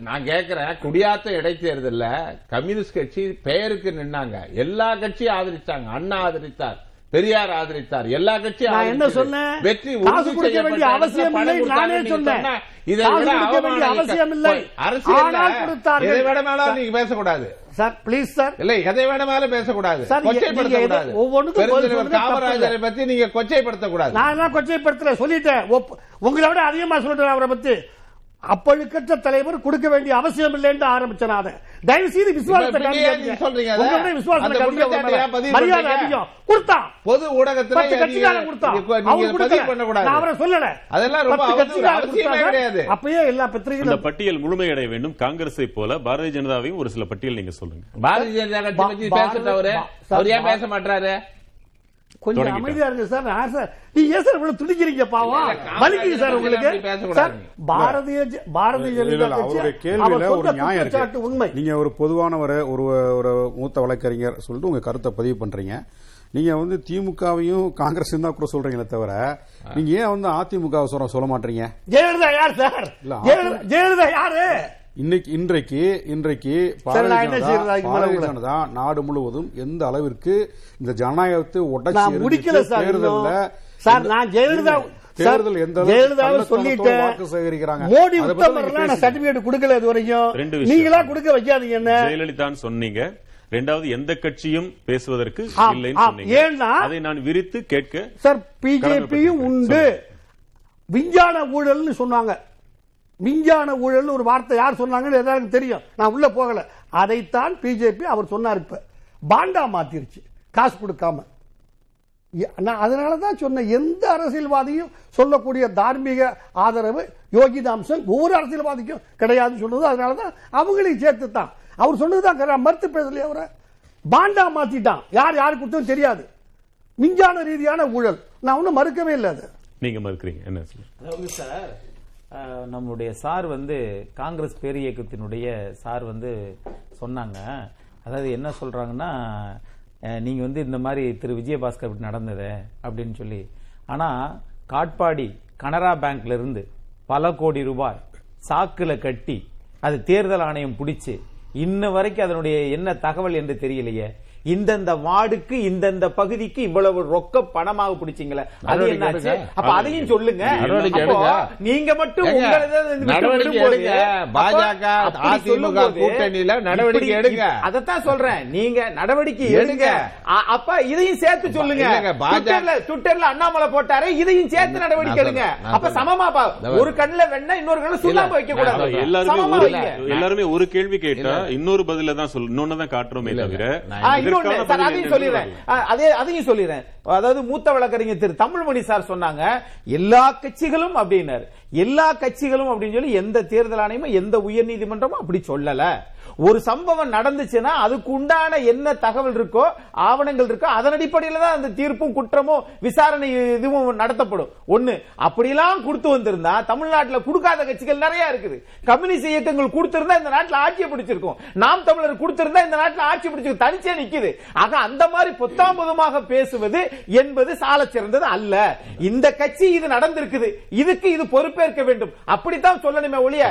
நான் கேக்குறேன் குடியாத்த இடைத்தேர்தல்ல கம்யூனிஸ்ட் கட்சி பெயருக்கு நின்னாங்க. எல்லா கட்சியும் ஆதரிச்சாங்க. அண்ணா ஆதரித்தார். பெரியார் ஆதரித்தார். எல்லா கட்சியும் என்ன ஆதரிச்சது. சொன்னேன்? வெற்றி காசு உறுதி கொடுக்க வேண்டிய அவசியம் இல்லை, நானே சொன்னேன். இதை விட வேண்டிய அவசியம் இல்லை. வேணுமானாலும் நீங்க பேசக்கூடாது. Sir please sir. இல்ல எதை வேணுமானாலும் பேசக்கூடாது. சார், கொச்சைப்படுத்த நீங்க கூடாது எதை- ஒவ்வொன்றுக்கும் காமராஜரை. பத்தி நீங்க கொச்சைப்படுத்த கூடாது நான் கொச்சைப்படுத்தல? சொல்லிட்டேன். உங்களை விட அதிகமா சொல்லிட்டேன் அவரை பத்தி. அப்பழுக்கற்ற தலைவர் கொடுக்க வேண்டிய அவசியம் இல்லைன்னு ஆரம்பிச்சேன் அதை. தயவு செய்து விசுவாசத்தை. சொல்றீங்க மரியாதை? அதிகம். கொடுத்தான் பொது ஊடகத்துல கட்சிக்காரன் கொடுத்தான் நீங்க அவர் சொல்லல. அதெல்லாம். கிடையாது. அப்பயே எல்லா அந்த பத்திரிகைகளும் பட்டியல் முழுமையடைய வேண்டும். காங்கிரஸை போல பாரதிய ஜனதாவையும் ஒரு சில பட்டியல் நீங்க சொல்லுங்க. பாரதிய ஜனதா கட்சி பத்தி அவரு ஏன் பேச மாட்டாரு கொஞ்சம். அமைதியா இருங்க சார். நான் சார் நீங்க ஏன் சார் இவ்வளவு துடிக்கிறீங்க பாவம்? வலிக்குது சார் உங்களுக்கு? சார். பாரதிய பாரதிய ஜனதா கட்சி அவருடைய அவர் கேள்வியில ஒரு சொன்ன நியாயம் குற்றச்சாட்டு இருக்கு உண்மை. நீங்க ஒரு பொதுவானவர் ஒரு ஒரு மூத்த வழக்கறிஞர் சொல்லிட்டு உங்க கருத்தை பதிவு பண்றீங்க. நீங்க வந்து திமுகவையும் காங்கிரஸ் தான் கூட சொல்றீங்களே தவிர நீங்க ஏன் வந்து அதிமுக சொல்ல சொல்ல மாட்டீங்க? ஜெயலலிதா யார் சார்? ஜெயலலிதா யாரு? இன்னைக்கு இன்றைக்கு இன்றைக்கு ஜனதா நாடு முழுவதும் எந்த அளவிற்கு இந்த ஜனநாயகத்தை உடைச்சி முடிக்கல எரிஞ்சிட்டு சார் நான் ஜெயலலிதா தேர்தல் எந்த ஜெயலலிதாவை வாக்கு சேகரிக்கிறாங்க. மோடி உத்தமர்லாம் நான். சர்டிபிகேட் கொடுக்கல இது ரெண்டு வரைக்கும். நீங்களா கொடுக்க வைக்காதீங்க என்ன? ஜெயலலிதான்னு சொன்னீங்க. ரெண்டாவது எந்த கட்சியும் பேசுவதற்கு இல்லைன்னு ஏன்னா- அதை நான் விரித்து கேட்க சார் பிஜேபியும் உண்டு. விஞ்ஞான ஊழல்னு சொன்னாங்க. விஞ்ஞான ஊழல் ஒரு வார்த்தை யார் சொன்னாங்கன்னு எல்லாருக்கும் தெரியும். நான் உள்ள போகல. அதைத்தான் பிஜேபி அவர் சொன்னார் இப்ப. பாண்டா மாத்திருச்சு. காசு கொடுக்காம. நான் அதனால தான் சொன்னேன். எந்த அரசியல்வாதியும் சொல்லக்கூடிய தார்மீக ஆதரவு யோகிதாம்சன் ஒவ்வொரு அரசியல்வாதிக்கும் கிடையாதுன்னு சொன்னது அதனால தான் அவங்களையும் சேர்த்து தான் அவர் சொன்னதுதான் correct. மறுத்து பேசலையே அவரை. பாண்டா மாத்திட்டான். யார் யார் கொடுத்தோம் தெரியாது. விஞ்ஞான ரீதியான ஊழல். நான் ஒன்றும் மறுக்கவே இல்லை அது. நீங்க மறுக்கிறீங்க. என்ன சார் நம்முடைய சார் வந்து காங்கிரஸ் பேரியக்கத்தினுடைய சார் வந்து சொன்னாங்க. அதாவது என்ன சொல்றாங்கன்னா நீங்கள் நீங்க வந்து இந்த மாதிரி திரு. விஜயபாஸ்கர் இப்படி நடந்தது அப்படின்னு சொல்லி. ஆனா காட்பாடி கனரா பேங்க்ல இருந்து பல கோடி ரூபாய் சாக்குல கட்டி அது தேர்தல் ஆணையம் பிடிச்சு இன்ன வரைக்கும் அதனுடைய என்ன தகவல் என்று தெரியலையே. இந்தந்த வார்டுக்கு இந்தந்த பகுதிக்கு இவ்வளவு ரொக்க பணமாக பிடிச்சீங்களே அது என்னாச்சு. அப்ப அதையும் சொல்லுங்க. நீங்க மட்டும் பாஜக, அதிமுக கூட்டணியில நடவடிக்கை எடுங்க. அதைத்தான் சொல்றேன் நீங்க நடவடிக்கை எடுங்க. அப்ப இதையும் சேர்த்து சொல்லுங்க பாஜக ட்விட்டர்ல ட்விட்டர்ல அண்ணாமலை போட்டாரு இதையும் சேர்த்து நடவடிக்கை எடுங்க அப்ப. சமமா பா- ஒரு கண்ணுல வெண்ணெய் இன்னொரு கண்ணுல சுண்ணாம்பு வைக்க கூடாது. எல்லாருமே. எல்லாருமே ஒரு கேள்வி கேட்டா. இன்னொரு பதில தான் சொல் இன்னொன்னு தான் காட்டுறோமே இல்ல, தவிர இன்னொன்னு சார் அதையும் சொல்லிடுறேன். அதே அதையும் சொல்லிடுறேன். அதாவது மூத்த வழக்கறிஞர் திரு தமிழ்மணி சார் சொன்னாங்க எல்லா கட்சிகளும் அப்படின்னாரு. எல்லா கட்சிகளும் அப்படின்னு சொல்லி எந்த தேர்தல் ஆணையமும் எந்த உயர் நீதிமன்றமும் அப்படி சொல்லல. ஒரு சம்பவம் நடந்துச்சுன்னா அதுக்கு உண்டான என்ன தகவல் இருக்கோ ஆவணங்கள் இருக்கோ அதன் அடிப்படையில் தான் அந்த தீர்ப்பும் குற்றமும் விசாரணை இதுவும் நடத்தப்படும். ஒண்ணு அப்படிலாம் கொடுத்து வந்திருந்தா தமிழ்நாட்டுல கொடுக்காத கட்சிகள் நிறைய இருக்குது. கம்யூனிஸ்ட் இயக்கங்கள் கொடுத்திருந்தா இந்த நாட்டில் ஆட்சியை பிடிச்சிருக்கும். நாம் தமிழர் கொடுத்திருந்தா இந்த நாட்டில் ஆட்சி பிடிச்சிருக்கும் தனிச்சே நிக்குது. ஆக அந்த மாதிரி பொத்தாம்பதுமாக பேசுவது என்பது சால சிறந்தது அல்ல. இந்த கட்சி இது நடந்திருக்குது. இதுக்கு இது பொறுப்பேற்க வேண்டும். அப்படித்தான் சொல்லணுமே ஒழிய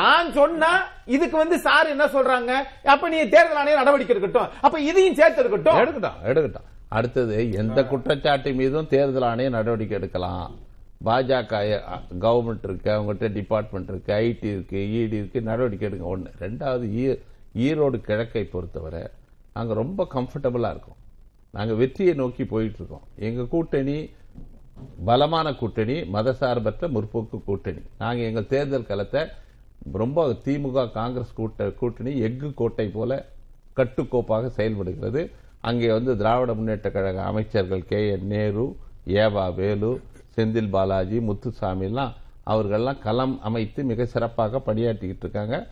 நான் சொன்னா இதுக்கு வந்து சார் என்ன சொல்றாங்க? அப்ப நீ தேர்தல் ஆணையம் நடவடிக்கை எடுக்கட்டும். அப்ப இதையும் சேர்த்து எடுக்கட்டும். எடுக்கட்டும் எடுக்கட்டும். அடுத்தது எந்த குற்றச்சாட்டு மீதும் தேர்தல் ஆணையம் நடவடிக்கை எடுக்கலாம். பாஜக கவர்மெண்ட் இருக்கு அவங்ககிட்ட டிபார்ட்மெண்ட் இருக்கு ஐடி இருக்கு இடி இருக்கு நடவடிக்கை எடுங்க. ஒண்ணு. ரெண்டாவது ஈரோடு கிழக்கை பொறுத்தவரை நாங்க ரொம்ப கம்ஃபர்டபுளா இருக்கோம். நாங்க வெற்றியை நோக்கி போயிட்டு இருக்கோம். எங்க கூட்டணி பலமான கூட்டணி மதசார்பற்ற முற்போக்கு கூட்டணி. நாங்க எங்கள் தேர்தல் களத்தை ரொம்ப திமுக காங்கிரஸ் கூட்ட கூட்டணி எஃகு கோட்டை போல கட்டுக்கோப்பாக செயல்படுகிறது. அங்கே வந்து திராவிட முன்னேற்ற கழக அமைச்சர்கள் கே என் நேரு ஏவா வேலு செந்தில் பாலாஜி முத்துசாமிலாம் அவர்கள்லாம் களம் அமைத்து மிக சிறப்பாக பணியாற்றிக்கிட்டு இருக்காங்க.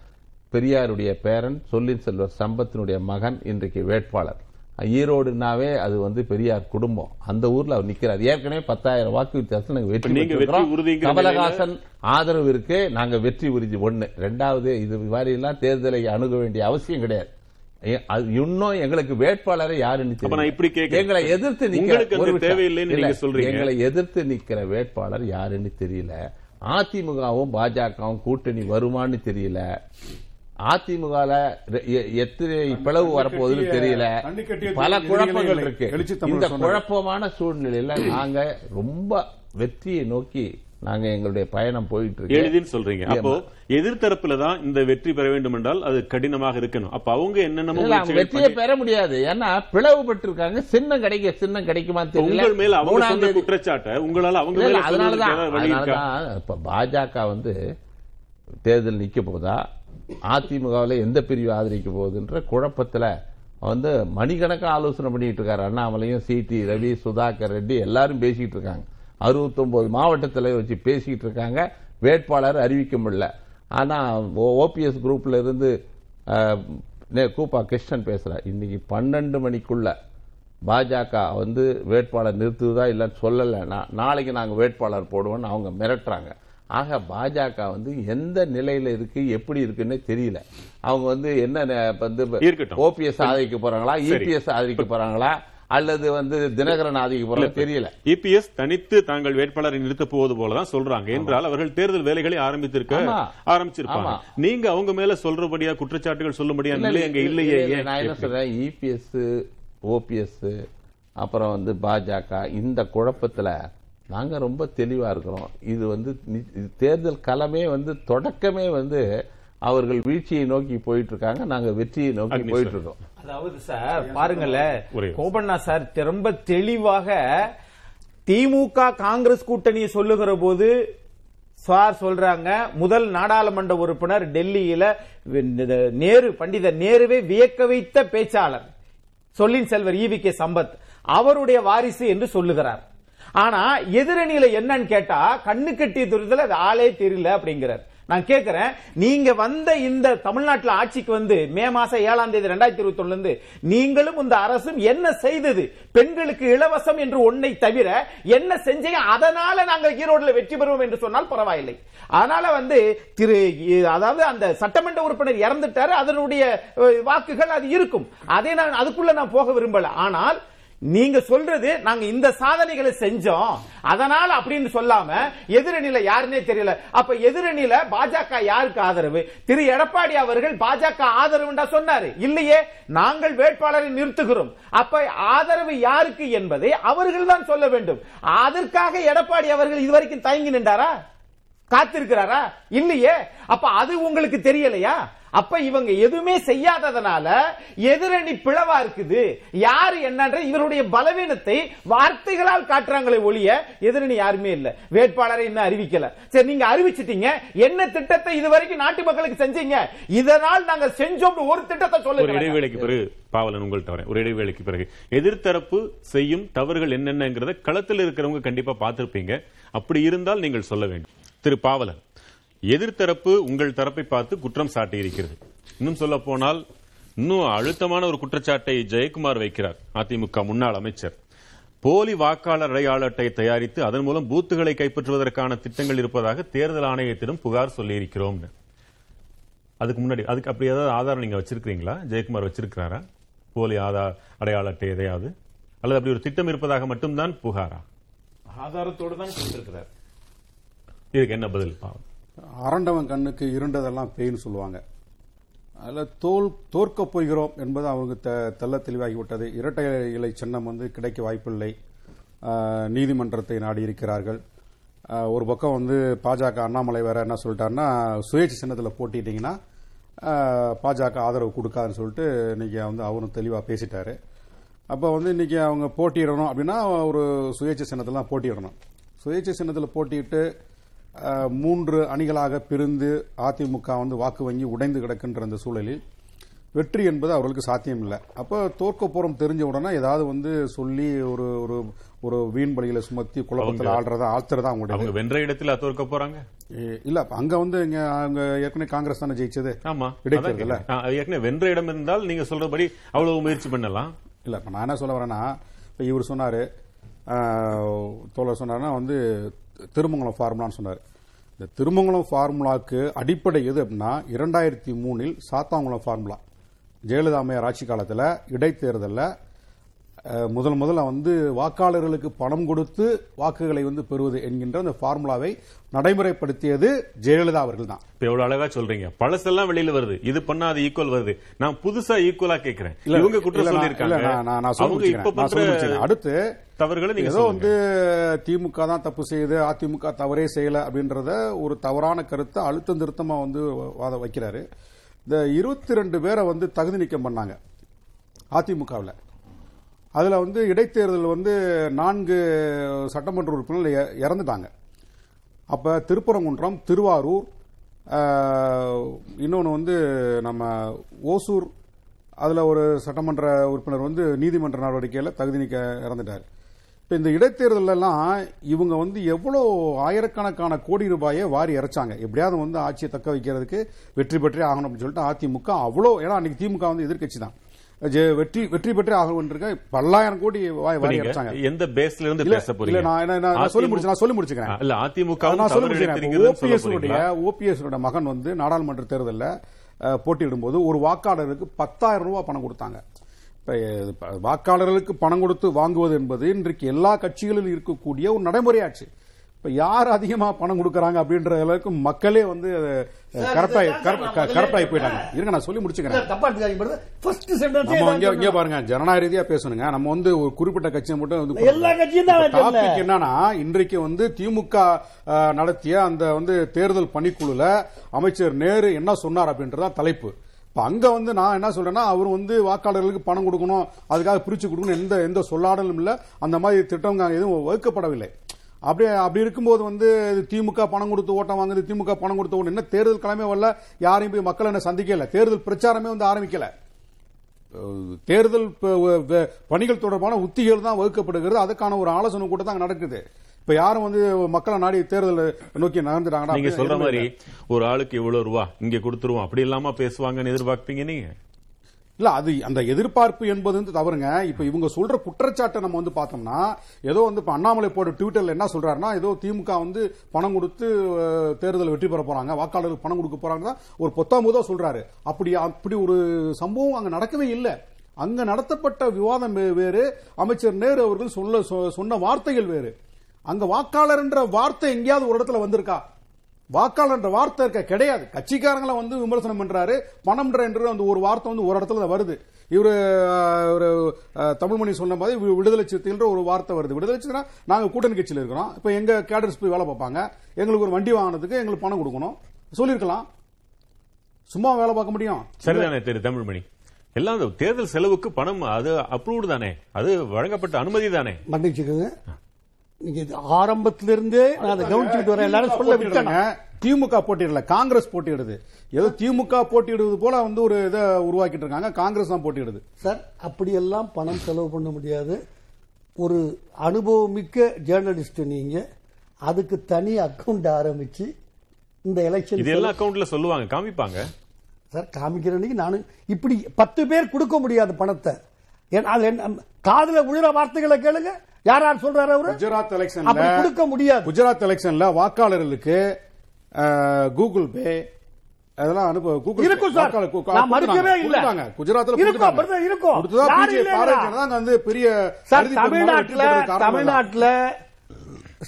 பெரியாருடைய பேரன் சொல்லின் செல்வர் சம்பத்தினுடைய மகன் இன்றைக்கு வேட்பாளர். ஈரோடுனாவே அது வந்து பெரியார் குடும்பம். அந்த ஊர்ல அவர் நிக்கிறார். ஏற்கனவே பத்தாயிரம் வாக்கு வித்தியாசம் நாங்க வெற்றி கமலஹாசன் ஆதரவு இருக்கு நாங்க வெற்றி உறுதி ஒண்ணு. ரெண்டாவது இது மாதிரி எல்லாம் தேர்தலை அணுக வேண்டிய அவசியம் கிடையாது. இன்னும் எங்களுக்கு வேட்பாளரை யாருன்னு இப்படி. எங்களை எதிர்த்து நிக்கிற-. தேவையில்லைன்னு சொல்றீங்க. எங்களை எதிர்த்து நிக்கிற வேட்பாளர் யாருன்னு தெரியல. அதிமுகவும் பாஜகவும் கூட்டணி வருமான்னு தெரியல. அதிமுகல எத்தனை பிளவு வரப்போகுதுன்னு தெரியல. பல குழப்பங்கள் இருக்கு. இந்த. குழப்பமான சூழ்நிலையில நாங்க ரொம்ப வெற்றியை நோக்கி நாங்க எங்களுடைய பயணம் போயிட்டு இருக்கு எளிதின்னு சொல்றீங்க. அப்போ எதிர்த்தரப்புல தான் இந்த வெற்றி பெற வேண்டும் என்றால் அது கடினமாக இருக்கணும். அப்ப அவங்க என்னென்னமோ வெற்றியை பெற முடியாது. ஏன்னா பிளவுபட்டு இருக்காங்க சின்னம் கிடைக்க சின்னம் கிடைக்குமான்னு தெரியல. உங்கள் மேல அவங்க குற்றச்சாட்டை உங்களால அவங்க மேல அதனாலதான் இப்ப பாஜக வந்து தேர்தல் நிக்க போதா அதிமுகவில் எந்த பிரிவு ஆதரிக்க போகுதுன்ற குழப்பத்தில் வந்து மணிக்கணக்காக ஆலோசனை பண்ணிட்டு இருக்காரு. அண்ணாமலையும் சிடி ரவி சுதாகர் ரெட்டி எல்லாரும் பேசிட்டு இருக்காங்க. 69 மாவட்டத்தில் வச்சு பேசிக்கிட்டு இருக்காங்க. வேட்பாளர் அறிவிக்க முடியல. ஆனால் ஓபிஎஸ் குரூப்ல இருந்து நே- கூப்பா கிருஷ்ணன் பேசுகிறார் இன்னைக்கு பன்னெண்டு மணிக்குள்ள பாஜக வந்து வேட்பாளர் நிறுத்துவதா இல்லைன்னு சொல்லலைன்னா நாளைக்கு நாங்கள் வேட்பாளர் போடுவோம்னு அவங்க மிரட்டுறாங்க. ஆக பாஜக வந்து எந்த நிலையில இருக்கு எப்படி இருக்குன்னு தெரியல அவங்க வந்து என்ன வந்து. ஓபிஎஸ் ஆதரிக்க போறாங்களா. இபிஎஸ் ஆதரிக்க போறாங்களா அல்லது வந்து தினகரன் ஆதரிக்க போறாங்களா தெரியல இபிஎஸ் தனித்து தாங்கள் வேட்பாளரை நிறுத்த போவது போலதான் சொல்றாங்க என்றால் அவர்கள் தேர்தல் வேலைகளை ஆரம்பித்திருக்க. ஆரம்பிச்சிருப்பாங்க. நீங்க அவங்க மேல சொல்றபடியா குற்றச்சாட்டுகள் சொல்லும்படியா நிலை அங்க இல்லையே? நான் என்ன? சொல்றேன் இபிஎஸ் ஓபிஎஸ் அப்புறம் வந்து பாஜக இந்த குழப்பத்துல நாங்க ரொம்ப தெளிவா இருக்கிறோம். இது வந்து தேர்தல் களமே வந்து தொடக்கமே வந்து அவர்கள் வீழ்ச்சியை நோக்கி போயிட்டு இருக்காங்க நாங்க வெற்றியை நோக்கி போயிட்டு சார். இருக்கோம் அதாவது சார் பாருங்களேன் ஒரே கோபண்ணா சார் ரொம்ப தெளிவாக திமுக காங்கிரஸ் கூட்டணியை சொல்லுகிற போது சார் சொல்றாங்க முதல் நாடாளுமன்ற உறுப்பினர் டெல்லியில இந்த நேரு பண்டிதர் நேருவே வியக்க வைத்த பேச்சாளர் சொல்லின் செல்வர் ஈவி கே சம்பத் அவருடைய வாரிசு என்று சொல்லுகிறார். ஆனா எதிரணியில என்னன்னு கேட்டா கண்ணு கட்டிய துரத்துல அது ஆளே தெரியல அப்படிங்கிறார். நான் கேட்கிறேன் நீங்க வந்த இந்த தமிழ்நாட்டில் ஆட்சிக்கு வந்து மே மாசம் ஏழாம் தேதி ரெண்டாயிரத்தி இருபத்தி இருந்து நீங்களும் இந்த அரசும் என்ன செய்தது? பெண்களுக்கு இலவசம் என்று ஒன்னை தவிர என்ன செஞ்சீங்க? அதனால நாங்கள் ஈரோடுல வெற்றி பெறுவோம் என்று சொன்னால் பரவாயில்லை. அதனால வந்து திரு அதாவது அந்த சட்டமன்ற உறுப்பினர் இறந்துட்டாரு அதனுடைய வாக்குகள் அது இருக்கும். அதே நான் அதுக்குள்ள நான் போக விரும்பல. ஆனால் நீங்க சொல்றது நாங்க இந்த சாதனைகளை செஞ்சோம். அதனால அப்படின்னு சொல்லாம எதிரணியில யாருன்னே தெரியல. அப்ப எதிரணியில பாஜக யாருக்கு ஆதரவு? திரு எடப்பாடி அவர்கள் பாஜக ஆதரவுண்டா சொன்னாரு. இல்லையே நாங்கள் வேட்பாளரை நிறுத்துகிறோம். அப்ப ஆதரவு யாருக்கு என்பதை அவர்கள் தான் சொல்ல வேண்டும். அதற்காக எடப்பாடி அவர்கள் இதுவரைக்கும் தயங்கி நின்றாரா? காத்திருக்கிறாரா? இல்லையே அப்ப அது உங்களுக்கு தெரியலையா? அப்ப இவங்க எதுவுமே செய்யாததனால எதிரணி பிளவா இருக்குது. யாரு என்னன்ற இவருடைய பலவீனத்தை வார்த்தைகளால் காட்டுறாங்களே ஒழிய எதிரணி யாருமே இல்ல. வேட்பாளரை இன்னும் அறிவிக்கல. சரி நீங்க அறிவிச்சிட்டீங்க. என்ன திட்டத்தை இதுவரைக்கும் நாட்டு மக்களுக்கு செஞ்சீங்க? இதனால் நாங்க செஞ்சோம் ஒரு திட்டத்தை ஒரு சொல்லுங்க இடைவேளைக்கு பிறகு பாவலன் உங்கள்ட்ட வரேன். ஒரு இடைவேளைக்கு பிறகு. எதிர்த்தரப்பு செய்யும் தவறுகள் என்னென்னங்கிறத களத்தில் இருக்கிறவங்க கண்டிப்பா பார்த்திருப்பீங்க. அப்படி இருந்தால் நீங்கள் சொல்ல வேண்டும். திரு பாவலன் எதிர்த்தரப்பு உங்கள் தரப்பை பார்த்து குற்றம் சாட்டி இருக்கிறது இன்னும் சொல்ல போனால் இன்னும் அழுத்தமான ஒரு குற்றச்சாட்டை ஜெயக்குமார் வைக்கிறார் அதிமுக முன்னாள் அமைச்சர். போலி வாக்காளர் அடையாள அட்டை தயாரித்து அதன் மூலம் பூத்துகளை கைப்பற்றுவதற்கான திட்டங்கள் இருப்பதாக தேர்தல் ஆணையத்திடம் புகார் சொல்லியிருக்கிறோம்னு. அதுக்கு முன்னாடி அதுக்கு அப்படி ஏதாவது ஆதாரம் நீங்க வச்சிருக்கீங்களா ஜெயக்குமார் வச்சிருக்கிறாரா? போலி ஆதார் அடையாள அட்டை எதையாவது? அல்லது அப்படி ஒரு திட்டம் இருப்பதாக மட்டும்தான் புகாரா? ஆதாரத்தோடு தான் கொடுத்திருக்கிறார். இதுக்கு என்ன பதில்? பாவம். அரண்டவன் கண்ணுக்கு இருண்டதெல்லாம் பேய்னு சொல்லுவாங்க. அதில் தோல் தோற்கப் போகிறோம் என்பது அவங்க த தெல்ல தெளிவாகிவிட்டது. இரட்டை இலை சின்னம் வந்து கிடைக்க வாய்ப்பில்லை. நீதிமன்றத்தை நாடி இருக்கிறார்கள் ஒரு பக்கம் வந்து பாஜக அண்ணாமலை வேற என்ன சொல்லிட்டாருன்னா சுயேட்சை சின்னத்தில் போட்டிட்டீங்கன்னா பாஜக ஆதரவு கொடுக்காதுன்னு சொல்லிட்டு இன்னைக்கு வந்து அவரும் தெளிவாக பேசிட்டாரு. அப்போ வந்து இன்னைக்கு அவங்க போட்டியிடணும் அப்படின்னா ஒரு சுயேட்சை சின்னத்தில் போட்டியிடணும். சுயேட்சை சின்னத்தில் போட்டியிட்டு மூன்று அணிகளாக பிரிந்து அதிமுக வந்து வாக்கு வங்கி உடைந்து கிடக்கின்ற அந்த சூழலில் வெற்றி என்பது அவர்களுக்கு சாத்தியம் இல்லை அப்போ தோற்க போறோம் தெரிஞ்ச உடனே ஏதாவது வந்து சொல்லி ஒரு ஒரு ஒரு வீண் பலிகளை சுமத்தி குழப்பத்தில் ஆள்றதா ஆழ்த்துறதா அவங்க வென்ற இடத்தில் அத்தோற்க போறாங்க? இல்ல அங்க வந்து இங்க அங்க ஏற்கனவே காங்கிரஸ் தானே ஜெயிச்சது? ஆமா. ஆ, ஏற்கனவே வென்ற இடம் இருந்தால் நீங்க சொல்றபடி அவ்வளவு முயற்சி பண்ணலாம். இல்ல இப்ப நான் என்ன சொல்ல வரேன்னா இப்ப இவர் சொன்னாரு தோழர் சொன்னாருன்னா வந்து திருமங்கலம் ஃபார்முலான்னு சொன்னார். இந்த திருமங்கலம் ஃபார்முலாக்கு அடிப்படை எது அப்படின்னா இரண்டாயிரத்தி மூணில் சாத்தாங்குளம் ஃபார்முலா. ஜெயலலிதா அம்மையார் ஆட்சி காலத்தில் இடைத்தேர்தலில் முதல் முதல்ல வந்து வாக்காளர்களுக்கு பணம் கொடுத்து வாக்குகளை வந்து பெறுவது என்கின்ற அந்த ஃபார்முலாவை நடைமுறைப்படுத்தியது ஜெயலலிதா அவர்கள் தான் இப்ப எவ்வளவு அழகா சொல்றீங்க. பழசெல்லாம் வெளியில வருது. இது பண்ணா அது ஈக்குவல் வருது. நான் புதுசா ஈக்குவலா கேக்குறேன். இவங்க குற்றம் சொல்லியிருக்காங்க. அடுத்து தவறுகளை நீங்க ஏதோ. வந்து திமுக தான் தப்பு செய்யுது அதிமுக தவறே செய்யல அப்படின்றத ஒரு தவறான கருத்தை அழுத்தம் திருத்தமா வந்து வாத வைக்கிறாரு. இந்த இருபத்தி ரெண்டு பேரை வந்து தகுதி நீக்கம் பண்ணாங்க. அதிமுகவில். அதில் வந்து இடைத்தேர்தல் வந்து நான்கு சட்டமன்ற உறுப்பினர்கள் இறந்துட்டாங்க. அப்போ திருப்பரங்குன்றம் திருவாரூர் இன்னொன்று வந்து நம்ம ஓசூர் அதில் ஒரு சட்டமன்ற உறுப்பினர் வந்து நீதிமன்ற நடவடிக்கையில் தகுதி நீக்க இறந்துட்டார். இப்போ இந்த இடைத்தேர்தலெல்லாம் இவங்க வந்து எவ்வளோ ஆயிரக்கணக்கான கோடி ரூபாயை வாரி இறைச்சாங்க. எப்படியாவது வந்து ஆட்சியை தக்க வைக்கிறதுக்கு வெற்றி பெற்றே ஆகணும் அப்படின்னு சொல்லிட்டு அதிமுக அவ்வளோ ஏன்னா அன்னைக்கு திமுக வந்து எதிர்க்கட்சி தான் வெற்றி வெற்றி பெற்றே ஆகணும் இருக்க பல்லாயிரம் கோடி வாய் எந்த பேஸ்ல இருந்து பேச இல்ல, போறீங்க? நான் என்ன- நான் சொல்லி முடிச்சு- நான் சொல்லி முடிச்சுக்கிறேன். இல்ல அதிமுக அதை நான் சொல்ல முடிக்கிறேன் ஓபிஎஸ் போறீங்களா? ஓபிஎஸ் மகன் வந்து நாடாளுமன்ற தேர்தலில் போட்டியிடும்போது ஒரு வாக்காளருக்கு பத்தாயிரம் ரூபாய் பணம் கொடுத்தாங்க. வாக்காளர்களுக்கு பணம் கொடுத்து வாங்குவது என்பது இன்றைக்கு எல்லா கட்சிகளிலும் இருக்கக்கூடிய ஒரு நடைமுறையாச்சு. இப்ப யார் அதிகமா பணம் கொடுக்கறாங்க அப்படின்ற அளவுக்கு மக்களே வந்து கரெக்டாய் கரெக்ட்- கரெக்டாய் போயிட்டாங்க. இருங்க நான் சொல்லி முடிச்சுக்கிறேன். இங்க பாருங்க ஜனநாயக ரீதியா பேசணுங்க. நம்ம வந்து ஒரு குறிப்பிட்ட கட்சியை மட்டும் வந்து எல்லா கட்சியும் என்னன்னா இன்றைக்கு வந்து திமுக நடத்திய அந்த வந்து தேர்தல் பணிக்குழுல அமைச்சர் நேரு என்ன சொன்னார் அப்படின்றதா தலைப்பு. இப்ப அங்க வந்து நான் என்ன சொல்றேன்னா அவர் வந்து வாக்காளர்களுக்கு பணம் கொடுக்கணும் அதுக்காக பிரிச்சு கொடுக்கணும் எந்த எந்த சொல்லாடலும் இல்ல. அந்த மாதிரி திட்டம் எதுவும் வகுக்கப்படவில்லை. அப்படியே அப்படி இருக்கும்போது வந்து திமுக பணம் கொடுத்து ஓட்டம் வாங்குது திமுக பணம் கொடுத்து ஓட்டம். என்ன தேர்தல் கிழமை வரல யாரையும் போய் மக்கள் என்ன சந்திக்கல. தேர்தல் பிரச்சாரமே வந்து ஆரம்பிக்கல. தேர்தல் பணிகள் தொடர்பான உத்திகள் தான் வகுக்கப்படுகிறது. அதுக்கான ஒரு ஆலோசனை கூட தான் நடக்குது. இப்ப யாரும் வந்து மக்களை நாடி தேர்தல் நோக்கி நகர்ந்துட்டாங்கன்னா நீங்க அப்படி சொல்ற மாதிரி. ஒரு ஆளுக்கு இவ்வளவு ரூபா இங்க கொடுத்துருவோம். அப்படி இல்லாம பேசுவாங்கன்னு எதிர்பார்ப்பீங்க நீங்க? இல்ல அது அந்த எதிர்பார்ப்பு என்பது வந்து தவறுங்க. இப்ப இவங்க சொல்ற குற்றச்சாட்டை நம்ம வந்து பார்த்தோம்னா ஏதோ வந்து இப்ப அண்ணாமலை போட ட்விட்டர்ல என்ன சொல்றாருன்னா ஏதோ திமுக வந்து பணம் கொடுத்து தேர்தல் வெற்றி பெற போறாங்க வாக்காளருக்கு பணம் கொடுக்க போறாங்க ஒரு பொத்தாமுதா சொல்றாரு. அப்படி அப்படி ஒரு சம்பவம் அங்க நடக்கவே இல்லை. அங்க நடத்தப்பட்ட விவாதம் வே- வேறு. அமைச்சர் நேரு அவர்கள் சொல்ல சொ- சொன்ன வார்த்தைகள் வேறு. அங்க வாக்காளர் என்ற வார்த்தை எங்கேயாவது ஒரு இடத்துல வந்திருக்கா? வாக்காளர் என்ற வார்த்தை இருக்க கிடையாது. கட்சிக்காரங்களை வந்து விமர்சனம் பண்றாரு. பணம்ன்ற என்று அந்த ஒரு வார்த்தை வந்து ஒரு இடத்துல வருது. இவரு ஒரு அஹ், தமிழ்மணி சொன்ன மாதிரி விடுதலை சிறுத்தைன்ற ஒரு வார்த்தை வருது. விடுதலை சிறுத்தைனா நாங்க கூட்டணி கட்சியில் இருக்கிறோம். இப்ப எங்க கேடர்ஸ் போய் வேலை பார்ப்பாங்க. எங்களுக்கு ஒரு வண்டி வாங்கினதுக்கு எங்களுக்கு பணம் கொடுக்கணும். சொல்லியிருக்கலாம். சும்மா வேலை பார்க்க முடியும். சரிதானே திரு தமிழ்மணி எல்லாம் தேர்தல் செலவுக்கு பணம் அது அப்ரூவ்டு தானே. அது வழங்கப்பட்ட அனுமதி தானே. மன்னிச்சுக்கோங்க. நீங்க இது ஆரம்பத்திலிருந்தே நான் அதை கவனிச்சுட்டு வரேன். எல்லாரும் சொல்ல விட்டேன். திமுக போட்டியிடல காங்கிரஸ் போட்டியிடுது ஏதோ திமுக போட்டியிடுவது போல வந்து ஒரு இதை உருவாக்கிட்டு இருக்காங்க. காங்கிரஸ் தான் போட்டியிடுது சார் அப்படியெல்லாம் பணம் செலவு பண்ண முடியாது. ஒரு அனுபவமிக்க ஜேர்னலிஸ்ட் நீங்க அதுக்கு தனி அக்கவுண்ட் ஆரம்பிச்சு இந்த எலெக்ஷன் இது எல்லா அக்கவுண்ட்ல சொல்லுவாங்க காமிப்பாங்க. சார் காமிக்கிற அன்னைக்கு நானு இப்படி பத்து பேர் கொடுக்க முடியாது பணத்தை. ஏன்னா அது என்ன- காதுல விழுற வார்த்தைகளை கேளுங்க. யார் யார் சொல்றாரு அவரு? குஜராத் எலெக்ஷன்ல கொடுக்க முடியாது. குஜராத் எலெக்ஷன்ல வாக்காளர்களுக்கு கூகுள் பே அதெல்லாம் அனுப்ப கூகுள் இருக்கும் சார். நான் மறுக்கவே இல்ல. குஜராத்ல இருக்கும், இருக்கும். வந்து பெரிய சார் தமிழ்நாட்டுல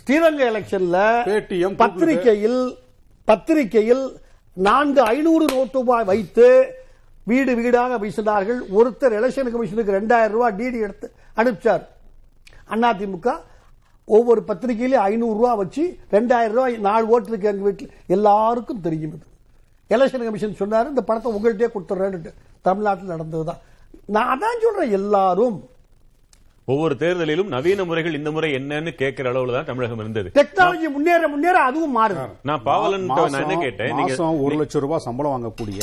ஸ்ரீரங்க எலெக்ஷன்ல பேடிஎம், பத்திரிகையில் பத்திரிகையில் நான்கு ஐநூறு நோட்டு ரூபாய் வைத்து வீடு வீடாக வீசினார்கள். ஒருத்தர் எலெக்ஷன் கமிஷனுக்கு ரெண்டாயிரம் ரூபாய் டிடி எடுத்து அனுப்பிச்சார். அதிமுக ஒவ்வொரு பத்திரிகையிலும் ஐநூறு ரூபாய் வச்சு ரெண்டாயிரம் ரூபாய் நாலு ஓட்டு இருக்கு எங்க வீட்டில் எல்லாருக்கும் தெரியும் இது. எலெக்ஷன் கமிஷன் சொன்னாரு இந்த பணத்தை உங்கள்கிட்டயே கொடுத்துட்றேன்னு தமிழ்நாட்டில் நடந்ததுதான். நான் அதான் சொல்றேன் எல்லாரும். ஒவ்வொரு தேர்தலிலும் நவீன முறைகள் இந்த முறை என்னன்னு கேட்கிற அளவுல தான் தமிழகம் இருந்தது. டெக்னாலஜி முன்னேற முன்னேற அதுவும் மாறுது. நான் பாவலன் நான் என்ன கேட்டேன்? நீங்க ஒரு லட்சம் ரூபாய் சம்பளம் வாங்கக்கூடிய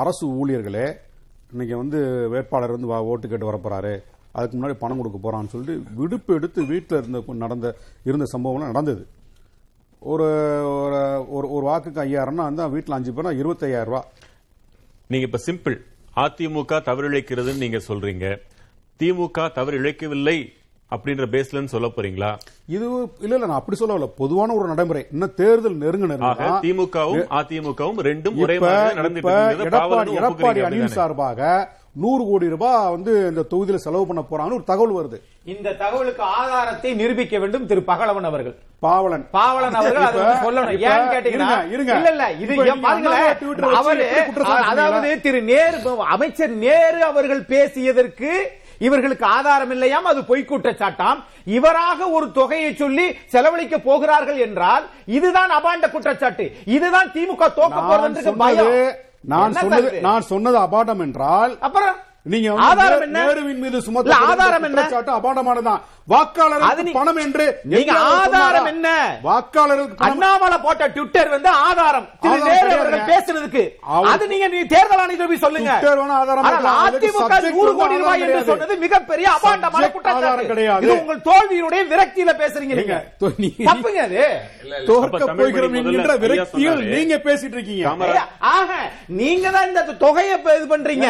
அரசு ஊழியர்களே இன்னைக்கு வந்து வேட்பாளர் வந்து ஓட்டு கேட்டு வர போறாரு அதுக்கு முன்னாடி பணம் கொடுக்க போறான்னு சொல்லிட்டு விடுப்பு எடுத்து வீட்டில் இருந்த நடந்த இருந்த சம்பவம்லாம் நடந்தது. ஒரு ஒரு- ஒரு ஒரு வாக்குக்கு ஐயாயிரம்னா வந்து வீட்டில் அஞ்சு பேர்னா இருபத்தையாயிரம் ரூபாய் நீங்க இப்ப சிம்பிள். அதிமுக தவறிழைக்கிறதுன்னு நீங்க சொல்றீங்க. திமுக தவறு இழைக்கவில்லை அப்படின்ற பேஸ்லன்னு சொல்ல போறீங்களா? இது இல்ல இல்ல நான் அப்படி சொல்லல பொதுவான ஒரு நடைமுறை. இன்னும் தேர்தல் நெருங்க ஆக நெருங்க திமுகவும் அதிமுகவும் ரெண்டும் ஒரே எடப்பாடி அணியின்? சார்பாக நூறு கோடி ரூபாய் வந்து இந்த தொகுதியில செலவு பண்ண போறாங்கன்னு ஒரு தகவல் வருது. இந்த தகவலுக்கு ஆதாரத்தை நிரூபிக்க வேண்டும் திரு பகலவன் அவர்கள். பாவலன். பாவலன் அவர்கள் சொல்லணும். ஏன்னு கேட்டீங்கன்னா. இல்ல இல்ல இது ஏன் அவரு அதாவது? திரு நேரு அமைச்சர் நேரு அவர்கள் பேசியதற்கு இவர்களுக்கு ஆதாரம் இல்லையாம் அது பொய் குற்றச்சாட்டாம். இவராக ஒரு தொகையை சொல்லி செலவழிக்க போகிறார்கள் என்றால் இதுதான் அபாண்ட குற்றச்சாட்டு. இதுதான் திமுக தோக்க போறதுக்கு பயம். நான் சொன்னது? நான் சொன்னது அபாண்டம் என்றால் அப்புறம் நீங்க ஆதாரம் என்ன? நேருவின் மீது இல்ல, சுமத்த ஆதாரம் என்ன? அபாண்டமானதான் நீ- பணம் என்று நீங்க ஆதாரம்? என்ன? வாக்காளருக்கு பணம் அண்ணாமலை போட்ட ட்விட்டர் வந்து ஆதாரம் திரு நேரு. அவர்கள் அவர் அது நீங்க நீ தேர்தல் ஆணையத்தில் போய் சொல்லுங்க ஆதாரம் அதிமுக நூறு கோடி ரூபாய் என்று. சொன்னது மிகப்பெரிய அபாண்டமான குற்றச்சாட்டு ஆதாரம் கிடையாது. இது உங்கள் தோல்வியினுடைய விரக்தியில பேசுறீங்க நீங்க நீங்க தப்புங்க அது தோற்க போகிறோம் என்கின்ற விரக்தியில். நீங்க பேசிட்டு இருக்கீங்க ஆக நீங்க தான் இந்த தொகையை இது பண்றீங்க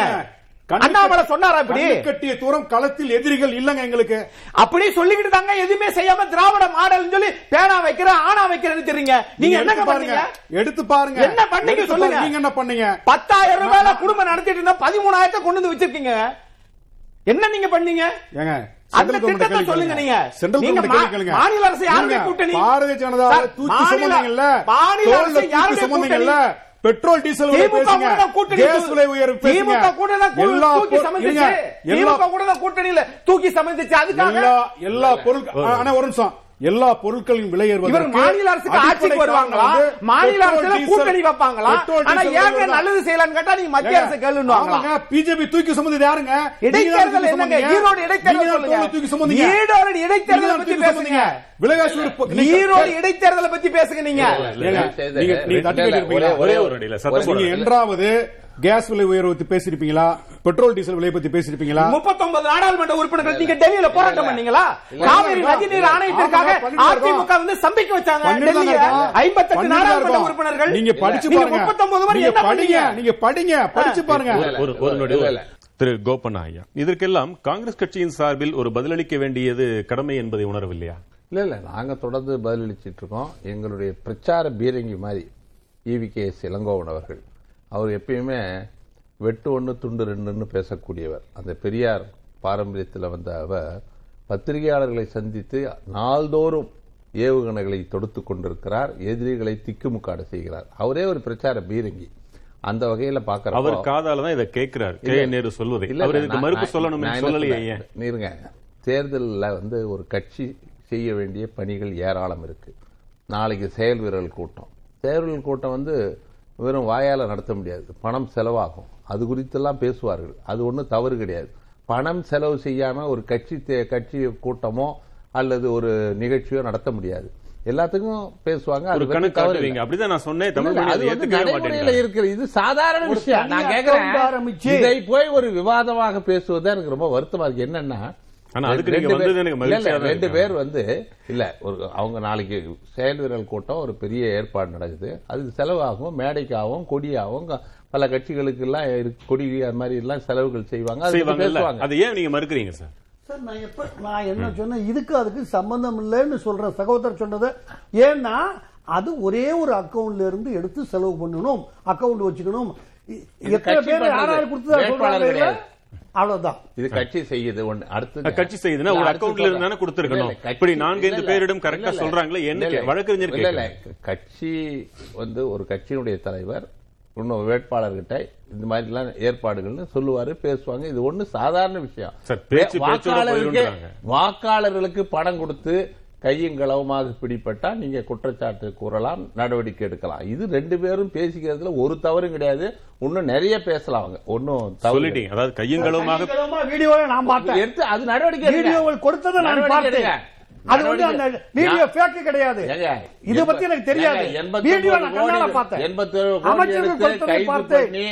அண்ணாமலை சொன்னாரா இப்படி? கட்டிய தூரம் களத்தில் எதிரிகள் இல்லங்க எங்களுக்கு. அப்படி சொல்லிக்கிட்டு தாங்க எதுவுமே செய்யாம திராவிட மாடல் சொல்லி பேனா வைக்கிற ஆனா வைக்கிறேன்னு தெரியுங்க. நீங்க எடுத்து பாருங்க. எடுத்து பாருங்க. என்ன பண்ணீங்க சொல்லுங்க. நீங்க என்ன பண்ணீங்க? பத்தாயிரம் ரூபாயில குடும்பம் நடத்திட்டு இருந்தா பதிமூணாயிரத்தை கொண்டு வந்து வச்சிருக்கீங்க. என்ன நீங்க பண்ணீங்க? ஏங்க அந்த திட்டத்தை சொல்லுங்க. நீங்க. மாநில அரசு யாருடைய கூட்டணி? பாரதிய ஜனதா தூக்கி சுமந்தீங்கல்ல? மாநில அரசு யாருடைய சுமந்தீங்கல்ல? பெட்ரோல் டீசல் கூட்டணி தூக்கி பொருள்- சமந்துச்சு அதுக்காக எல்லா பொருட்கள் ஆனா ஒரு நிமிஷம். எல்லா பொருட்களின் விலை மாநில அரசுக்கு ஆட்சிக்கு வருவாங்களா? மாநில அரசுல டீசல், கூட்டணி வைப்பாங்களா? ஆனா ஏங்க. நல்லது செய்யலாம்னு கேட்டா நீங்க மத்திய அரசு கேளுவாங்களா பிஜேபி தூக்கி சுமந்தது யாருங்க? இடைத்தேர்தல் என்னங்க? ஈரோடு இடைத்தேர்தல் சொல்லுங்க. தூக்கி சுமந்தீங்க. ஈரோடு இடைத்தேர்தலை பத்தி பேசுங்க. நீங்க- ஈரோடு இடைத்தேர்தலை பத்தி பேசுங்க நீங்க? ஒரே ஒரு அடியில சத்தம். என்றாவது கேஸ் விலை உயர்வு பத்தி பேசிருப்பீங்களா பெட்ரோல் டீசல் விலை பத்தி பேசிருப்பீங்களா முப்பத்தொன்பது நாடாளுமன்ற உறுப்பினர்கள் நீங்க டெல்லியில போராட்டம் பண்ணீங்களா? காவிரி நதிநீர் ஆணையத்திற்காக ஆமா, பண்ணிட்டு அதிமுக வந்து சம்பிக்க வச்சாங்க டெல்லியில. ஐம்பத்தெட்டு நாடாளுமன்ற. உறுப்பினர்கள். நீங்க படிச்சு பாருங்க. முப்பத்தொன்பது வரை என்ன பண்ணீங்க? நீங்க படிங்க படிச்சு பாருங்க. ஒரு ஒரு நொடி திரு கோபண்ணா ஐயா. இதற்கெல்லாம் காங்கிரஸ் கட்சியின் சார்பில் ஒரு பதிலளிக்க வேண்டியது கடமை என்பதை உணரவில்லையா? இல்ல இல்ல நாங்க தொடர்ந்து பதிலளிச்சிட்டு இருக்கோம். எங்களுடைய பிரச்சார பீரங்கி மாதிரி ஈவி கே இளங்கோவன் அவர்கள். அவர் எப்பயுமே வெட்டு ஒன்று துண்டு ரெண்டுன்னு பேசக்கூடியவர். அந்த பெரியார் பாரம்பரியத்தில் வந்த அவர் பத்திரிகையாளர்களை சந்தித்து நாள்தோறும் ஏவுகணைகளை தொடுத்து கொண்டிருக்கிறார் எதிரிகளை திக்குமுக்காட செய்கிறார். அவரே ஒரு பிரச்சார பீரங்கி. அந்த வகையில அவர் பாக்குற காதால தான் இதை கேட்கிறார். கே. நேரு சொல்வதை இல்ல, அவர் இதுக்கு மறுப்பு என்ன சொல்லலையே தேர்தலில் வந்து ஒரு கட்சி செய்ய வேண்டிய பணிகள் ஏராளம் இருக்கு. நாளைக்கு செயல் வீரர்கள் கூட்டம். செயல் கூட்டம் வந்து வெறும் வாயால நடத்த முடியாது. பணம் செலவாகும். அது குறித்தெல்லாம் பேசுவார்கள். அது ஒன்றும் தவறு கிடையாது. பணம் செலவு செய்யாம ஒரு கட்சி தே- கட்சி கூட்டமோ அல்லது ஒரு நிகழ்ச்சியோ நடத்த முடியாது. எல்லாத்துக்கும் பேசுவாங்க. அது கணக்கு. காட்டுவீங்க. அப்படிதான் நான் சொன்னேன். தமிழ் அது ஏத்துக்கவே மாட்டேங்கிறாங்க இருக்கிற இது சாதாரண விஷயம். நான் கேக்குறேன். இதை போய் ஒரு விவாதமாக பேசுவது எனக்கு ரொம்ப வருத்தமா இருக்கு. என்னன்னா ரெண்டு நீங்க பேர்- வந்தது எனக்கு இல்ல, மகிழ்ச்சியா இல்ல, தான் ரெண்டு இருக்கு. பேர் வந்து இல்ல ஒரு அவங்க நாளைக்கு செயல் வீரர்கள் கூட்டம் ஒரு பெரிய ஏற்பாடு நடக்குது அதுக்கு செலவாகும் மேடைக்காகவும் கொடியாகவும் பல கட்சிகளுக்கு எல்லாம் கொடி அது மாதிரி எல்லாம் செலவுகள் செய்வாங்க அது அதை ஏன் நீங்க மறுக்கிறீங்க சார் சார் நான் எப்ப நான் என்ன சொன்னேன் இதுக்கு அதுக்கு சம்பந்தம் இல்லைன்னு சொல்றேன் சகோதரர் சொன்னது ஏன்னா அது ஒரே ஒரு அக்கவுண்ட்ல இருந்து எடுத்து செலவு பண்ணணும் அக்கவுண்ட் வச்சுக்கணும் எத்தனை பேர். யாராவது கொடுத்ததா சொல்றாங்க? கிடையாது. அவ்வளவுதான். இது கட்சி செய்யுது ஒண்ணு அடுத்து கட்சி செய்யுதுன்னா ஒரு அக்கவுண்ட்ல இருந்து தானே கொடுத்திருக்கணும். இப்படி நான்கு ஐந்து பேரிடம் ஆ சொல்றாங்களே, என்ன வழக்கறிஞர் இல்ல இல்ல. கட்சி வந்து ஒரு கட்சியினுடைய தலைவர் இன்னும் வேட்பாளர்கிட்ட இந்த மாதிரி எல்லாம் ஏற்பாடுகள்னு சொல்லுவாரு பேசுவாங்க. இது ஒண்ணு சாதாரண விஷயம். வாக்காளர்களுக்கு பணம் கொடுத்து கையும் களவுமாக பிடிப்பட்டா நீங்க குற்றச்சாட்டு கூறலாம் நடவடிக்கை எடுக்கலாம். இது ரெண்டு பேரும் பேசிக்கிறதுல ஒரு தவறும் கிடையாது. இன்னும் நிறைய பேசலாம் அவங்க. ஒன்னும் தவறு சொல்லிட்டீங்க. அதாவது கையங்களுமாக சனிக்கிழமை வீடியோவை நான் பார்த்தேன். எடுத்து அது நடவடிக்கை. வீடியோவில் கொடுத்ததை நான் பார்த்தேன். அது வந்து அந்த வீடியோ ஃபேக் கிடையாது. இத பத்தி எனக்கு தெரியாது. வீடியோ நான் கண்ணால பார்த்தேன். எண்பத்தேழு கோடி அமைச்சர்கள் எடுத்து கைது பண்ணி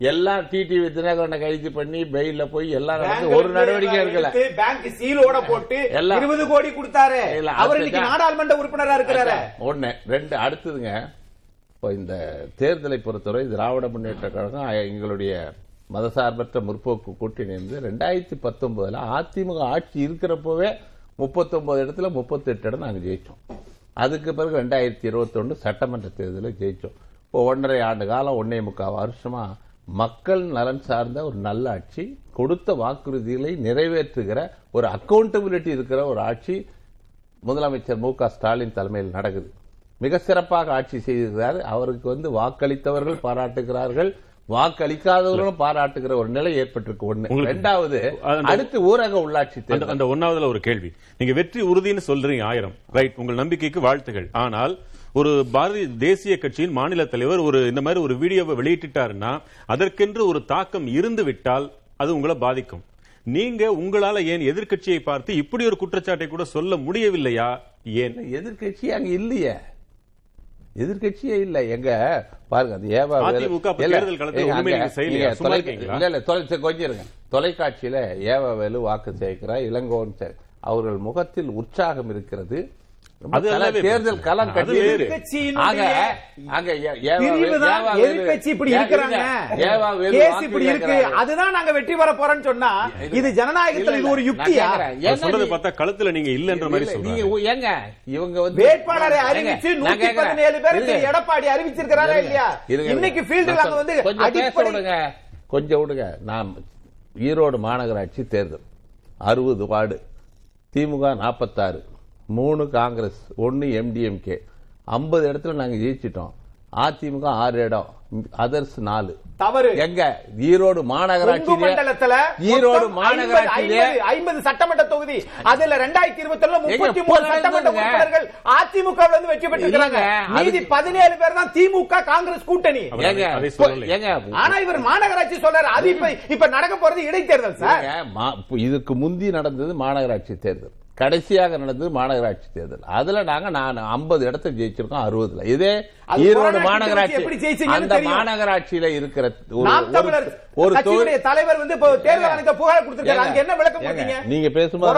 எல்லாம் டிடிவி தினகரனை கைது பண்ணி பெயில்ல போய் எல்லாம் நடந்து ஒரு நடவடிக்கை எடுக்கல பேங்க் சீலோட போட்டு எல்லாம். இருபது கோடி கொடுத்தாரு அவர் இன்னைக்கு. நாடாளுமன்ற உறுப்பினரா இருக்கிறாரு ஒண்ணு ரெண்டு அடுத்ததுங்க இப்போ இந்த தேர்தலை பொறுத்தவரை திராவிட முன்னேற்ற கழகம் எங்களுடைய மதசார்பற்ற முற்போக்கு கூட்டணி இருந்து ரெண்டாயிரத்தி பத்தொன்பதுல அதிமுக ஆட்சி இருக்கிறப்பவே முப்பத்தொன்பது இடத்துல முப்பத்தெட்டு இடம் நாங்க ஜெயிச்சோம் அதுக்கு பிறகு ரெண்டாயிரத்தி இருபத்தொன்னு சட்டமன்ற தேர்தலில் ஜெயிச்சோம் இப்போ ஒன்றரை ஆண்டு காலம் ஒன்னே முக்கால் வருஷமா மக்கள் நலன் சார்ந்த ஒரு நல்ல ஆட்சி கொடுத்த வாக்குறுதிகளை நிறைவேற்றுகிற ஒரு அக்கௌண்டபிலிட்டி இருக்கிற ஒரு ஆட்சி முதலமைச்சர் மு ஸ்டாலின் தலைமையில் நடக்குது. மிக சிறப்பாக ஆட்சி செய்திருக்கிறார். அவருக்கு வந்து வாக்களித்தவர்கள் பாராட்டுகிறார்கள். வாக்களிக்காதவர்களும் பாராட்டுகிற ஒரு நிலை ஏற்பட்டிருக்கு ஒண்ணு. அந்த- அடுத்து ஊரக உள்ளாட்சி அந்த தேர்தல். அந்த ஒன்னாவதுல ஒரு கேள்வி. நீங்க வெற்றி உறுதின்னு சொல்றீங்க ஆயிரம். ரைட் உங்கள் நம்பிக்கைக்கு வாழ்த்துகள். ஆனால் ஒரு பாரதிய தேசிய கட்சியின் மாநில தலைவர் ஒரு இந்த மாதிரி ஒரு வீடியோவை வெளியிட்டுட்டாருன்னா அதற்கென்று ஒரு தாக்கம் இருந்து விட்டால் அது உங்களை பாதிக்கும். நீங்க உங்களால ஏன் எதிர்க்கட்சியை பார்த்து இப்படி ஒரு குற்றச்சாட்டை கூட சொல்ல முடியவில்லையா? ஏன்? எதிர்க்கட்சி அங்க இல்லையே. எதிர்க்கட்சியே இல்ல. எங்க பாருங்க அது ஏவா கொஞ்சம் இருங்க தொலைக்காட்சியில ஏவா வேலு வாக்கு சேர்க்கிறார் இளங்கோவன் சே- அவர்கள் முகத்தில் உற்சாகம் இருக்கிறது. தேர்தல். களம் கட்டி. இருக்கு. அதுதான் நாங்க வெற்றி பெற போறோம்னு சொன்னா இது ஜனநாயகத்தில் இது ஒரு யுக்தியா சொல்றது பார்த்தா நீங்க இல்லன்ற மாதிரி நீங்க ஏங்க இவங்க வந்து வேட்பாளரை அறிவிச்சு நூத்தி. பதினேழு பேருக்கு. எடப்பாடி அறிவிச்சிருக்கிறாரா. இல்லையா. இன்னைக்கு ஃபீல்டுல அங்க வந்து கொஞ்சம் விடுங்க நான் ஈரோடு மாநகராட்சி தேர்தல் அறுபது வார்டு திமுக நாற்பத்தாறு மூணு காங்கிரஸ் ஒன்னு எம்டிஎம்கே ஐம்பது இடத்துல நாங்க ஜெயிச்சிட்டோம். அதிமுக ஆறு இடம் அதர்ஸ் நாலு. தவறு. எங்க? ஈரோடு கொங்கு மாநகராட்சி மண்டலத்துல ஈரோடு மாநகராட்சியிலே. 50 50 சட்டமன்ற தொகுதி. அதுல ரெண்டாயிரத்தி இருபத்தி ஒண்ணுல முப்பத்தி மூணு சட்டமன்ற? உறுப்பினர்கள் அதிமுக இருந்து வெற்றி பெற்றிருக்காங்க இல்லைங்க, மீதி பதினேழு பேர் தான் திமுக காங்கிரஸ் கூட்டணி. ஆனா இவர் மாநகராட்சி சொல்றாரு. அது இப்ப இப்ப நடக்க போறது இடைத்தேர்தல் சார். இதுக்கு முந்தி நடந்தது மாநகராட்சி தேர்தல். கடைசியாக நடந்தது மாநகராட்சி தேர்தல். அதுல நாங்க நான் 50 இடத்தை ஜெயிச்சிருக்கோம் அறுபதுல. இதே ஈரோடு மாநகராட்சி அந்த. மாநகராட்சியில இருக்கிற ஒரு- தலைவர் வந்து தேர்தல் புகார் கொடுத்திருக்காரு. நீங்க பேசும்போது.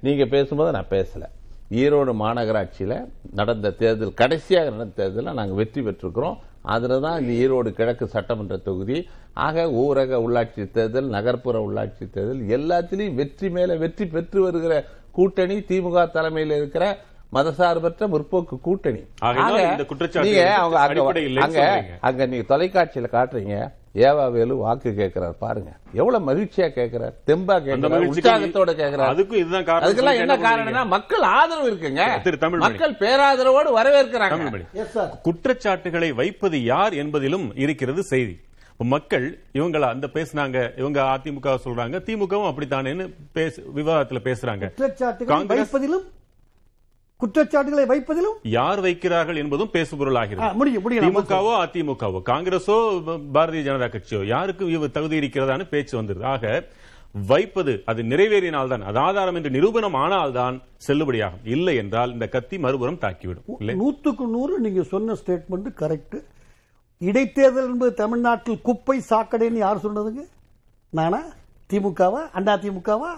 நீங்க பேசும்போது நான் பேசல. ஈரோடு மாநகராட்சியில நடந்த தேர்தல் கடைசியாக நடந்த தேர்தலில் நாங்க வெற்றி பெற்றிருக்கிறோம். அதுல தான் இந்த ஈரோடு கிழக்கு சட்டமன்ற தொகுதி ஆக ஊரக உள்ளாட்சி தேர்தல் நகர்ப்புற உள்ளாட்சி தேர்தல் எல்லாத்திலையும் வெற்றி மேல வெற்றி பெற்று வருகிற கூட்டணி திமுக தலைமையில் இருக்கிற மதசார்பற்ற முற்போக்கு கூட்டணி. ஆகையினால் ஆக, இந்த குற்றச்சாட்டு நீங்க அவங்க அங்க. அங்க நீங்க தொலைக்காட்சியில காட்டுறீங்க. ஏவா வேலு வாக்கு கேட்கிறார் பாருங்க. எவ்வளவு மகிழ்ச்சியா கேட்கிறார் தெம்பா கேட்கிறார் உற்சாகத்தோட கேட்கிறார். அதுக்கும் இதுதான் காரணம். அதுக்கெல்லாம் என்ன காரணம்னா மக்கள் ஆதரவு இருக்குங்க. மக்கள் பேராதரவோடு வரவேற்கிறாங்க. தமிழ்மணி. எஸ் சார் குற்றச்சாட்டுகளை வைப்பது யார் என்பதிலும் இருக்கிறது செய்தி. மக்கள் இவங்கள அந்த பேசுனாங்க இவங்க அதிமுக சொல்றாங்க திமுகவும் அப்படித்தானேன்னு பேச விவாதத்துல பேசுறாங்க. குற்றச்சாட்டுகளை காங்கிரஸ் வைப்பதிலும் குற்றச்சாட்டுகளை வைப்பதிலும் யார் வைக்கிறார்கள் என்பதும் பேசுபொருள் ஆ, ஆகிறது முடியும். திமுகவோ அதிமுகவோ காங்கிரஸோ பாரதிய ஜனதா கட்சியோ யாருக்கும் தகுதி இருக்கிறதான்னு பேச்சு வந்துருது. ஆக வைப்பது அது நிறைவேறினால்தான் அது ஆதாரம் என்று நிரூபணம் ஆனால்தான் செல்லுபடியாகும். இல்லை என்றால் இந்த கத்தி மறுபுறம் தாக்கிவிடும். நூத்துக்கு நூறு நீங்க சொன்ன ஸ்டேட்மெண்ட் கரெக்ட் இடைத்தேர்தல் என்பது தமிழ்நாட்டில் குப்பை சாக்கடைன்னு யார் சொன்னதுங்க? நானா? திமுகவா? அண்ணா திமுகவா?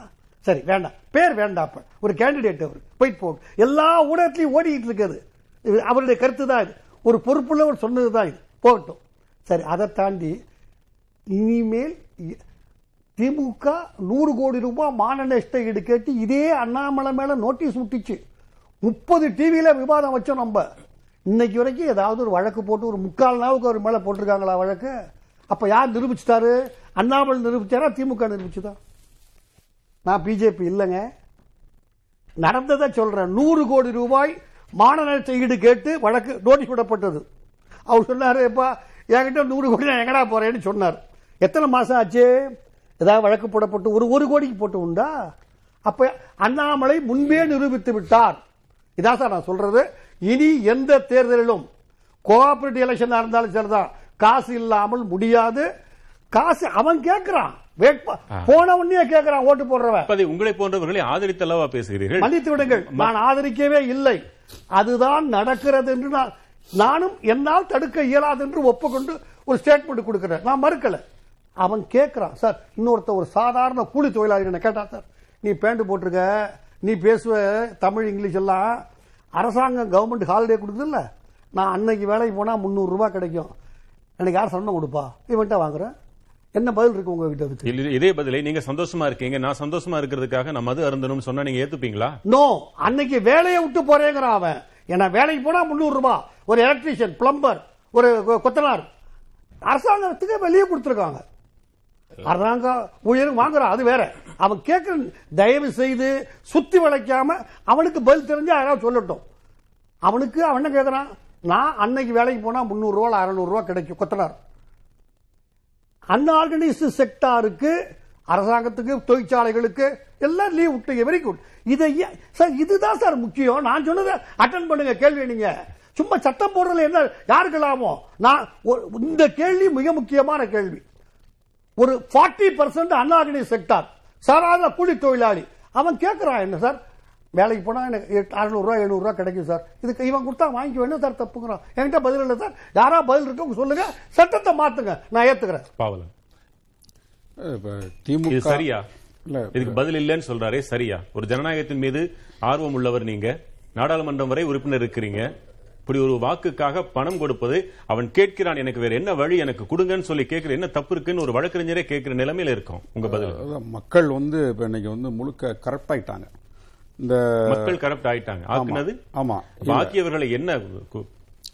சரி வேண்டாம். பேர் வேண்டாம் அப்ப. ஒரு கேண்டிடேட் அவர். போயிட்டு போகும் எல்லா ஊடகத்திலையும் ஓடிட்டு இருக்குது. அவருடைய கருத்து தான் இது. ஒரு பொறுப்புள்ளவர் சொன்னது தான் இது. போகட்டும். சரி அதை தாண்டி இனிமேல் இ- திமுக நூறு கோடி ரூபாய் மான நஷ்ட ஈடு கேட்டு இதே அண்ணாமலை மேல நோட்டீஸ் விட்டுச்சு. முப்பது டிவியில விவாதம் வச்சோம் நம்ம. இன்னைக்கு வரைக்கும் ஏதாவது ஒரு வழக்கு போட்டு ஒரு முக்கால் நாவுக்கு அவர் மேல போட்டிருக்காங்களா வழக்கு? அப்ப யார் நிரூபிச்சிட்டாரு? அண்ணாமலை நிரூபிச்சாரா? திமுக நிரூபிச்சுதான் நான் பிஜேபி இல்லைங்க. நடந்ததை சொல்றேன். நூறு கோடி ரூபாய் மான நஷ்ட ஈடு கேட்டு வழக்கு நோட்டீஸ் விடப்பட்டது. அவர் சொன்னாரு எப்பா என்கிட்ட நூறு கோடி நான் எங்கடா போறேன்னு சொன்னார். எத்தனை மாசம் ஆச்சு? ஏதாவது வழக்கு போடப்பட்டு ஒரு ஒரு கோடிக்கு போட்டு உண்டா? அப்ப அண்ணாமலை முன்பே நிரூபித்து விட்டார். இதான் சார் நான் சொல்றது. இனி எந்த தேர்தலிலும் கோஆபரேட்டிவ் எலெக்ஷன் இருந்தாலும் சரிதான். காசு இல்லாமல் முடியாது. காசு அவன் கேட்கிறான். போன உடனே கேட்கிறான் ஓட்டு போடுறவன். உங்களை போன்றவர்களை ஆதரித்தல்லவா பேசுகிறீர்கள்? மன்னித்து விடுங்கள் நான் ஆதரிக்கவே இல்லை. அதுதான் நடக்கிறது என்று நான் நானும் என்னால் தடுக்க இயலாது என்று ஒப்புக்கொண்டு ஒரு ஸ்டேட்மெண்ட் கொடுக்கிறேன். நான் மறுக்கல. அவன் கேட்கிறான் சார் இன்னொருத்த ஒரு சாதாரண கூலி தொழிலாளி என்ன கேட்டா சார் நீ பேண்ட் போட்டிருக்க நீ பேசுவ தமிழ் இங்கிலீஷ் எல்லாம் அரசாங்கம் கவர்மெண்ட் ஹாலிடே கொடுக்குதுல்ல? நான் அன்னைக்கு வேலைக்கு போனா முந்நூறு ரூபாய் கிடைக்கும். எனக்கு யார் சம்பளம் கொடுப்பா? இவன்ட்ட வாங்குறேன். என்ன பதில் இருக்கு அதுக்கு? இல்ல, இதே பதிலை நீங்க சந்தோஷமா இருக்கீங்க நான் சந்தோஷமா இருக்கிறதுக்காக நான் மது அருந்தணும்னு சொன்னா நீங்க ஏத்துப்பீங்களா? நோ அன்னைக்கு வேலையை விட்டு போறேங்கிறான் அவன். ஏன்னா வேலைக்கு போனா முந்நூறு ரூபாய் ஒரு எலக்ட்ரீஷியன் பிளம்பர் ஒரு கொத்தனார். அரசாங்கத்துக்கு வெளியே கொடுத்துருக்காங்க. அரசாங்கம் ஊழியர் வாங்குறான் அது வேற. அவன் கேட்கிற தயவு செய்து சுத்தி வளைக்காம அவனுக்கு பதில் தெரிஞ்சா யாராவது சொல்லட்டும். அவனுக்கு அவன் என்ன கேட்கறான் நான் அன்னைக்கு வேலைக்கு போனா முந்நூறு ரூபா அறுநூறு ரூபா கிடைக்கும் கொத்தனார். அன்ஆர்கனைஸ்டு செக்டாருக்கு அரசாங்கத்துக்கு தொழிற்சாலைகளுக்கு எல்லாம் லீவ் விட்டு வெரி குட் இதை ஏன்- சார் இதுதான் சார் முக்கியம். நான் சொன்னதை அட்டன் பண்ணுங்க கேள்வி நீங்க சும்மா சட்டம் போடுறதுல என்ன யாருக்கு லாபம் நான் ஒரு- இந்த கேள்வி மிக முக்கியமான கேள்வி. ஒரு ஃபார்ட்டி பர்சன்ட் அன்ஆர்கனைஸ் செக்டார். சாராத கூலி தொழிலாளி. அவன் கேட்கிறான் என்ன சார் வேலைக்கு போனா எனக்கு அறுநூறுவா எழுநூறுவா கிடைக்கும் சார். இதுக்கு இவன் கொடுத்தா வாங்கிக்க வேணும் சார் தப்புங்கிறான்? என்கிட்ட பதில் இல்லை சார். யாரா பதில் இருக்கவங்க சொல்லுங்க. சட்டத்தை மாத்துங்க. நான் ஏத்துக்கிறேன். பாவலன். திமுக சரியா? இல்ல இதுக்கு பதில் இல்லைன்னு சொல்றாரே சரியா? ஒரு ஜனநாயகத்தின் மீது ஆர்வம் உள்ளவர் நீங்க. நாடாளுமன்றம் வரை உறுப்பினர் இருக்கிறீங்க. இப்படி ஒரு வாக்குக்காக பணம் கொடுப்பது அவன் கேட்கிறான் எனக்கு வேற என்ன வழி எனக்கு கொடுங்கன்னு சொல்லி கேட்கிற என்ன தப்பு இருக்குன்னு ஒரு வழக்கறிஞரே கேட்கிற நிலைமையில இருக்கும். உங்க பதில்? மக்கள் வந்து இப்ப இன்னைக்கு வந்து முழுக்க கரெக்ட் ஆயிட்டாங்க. இந்த மக்கள் கரப்ட் ஆயிட்டாங்க. ஆக்குனது? ஆமா. பாக்கியவர்களை என்ன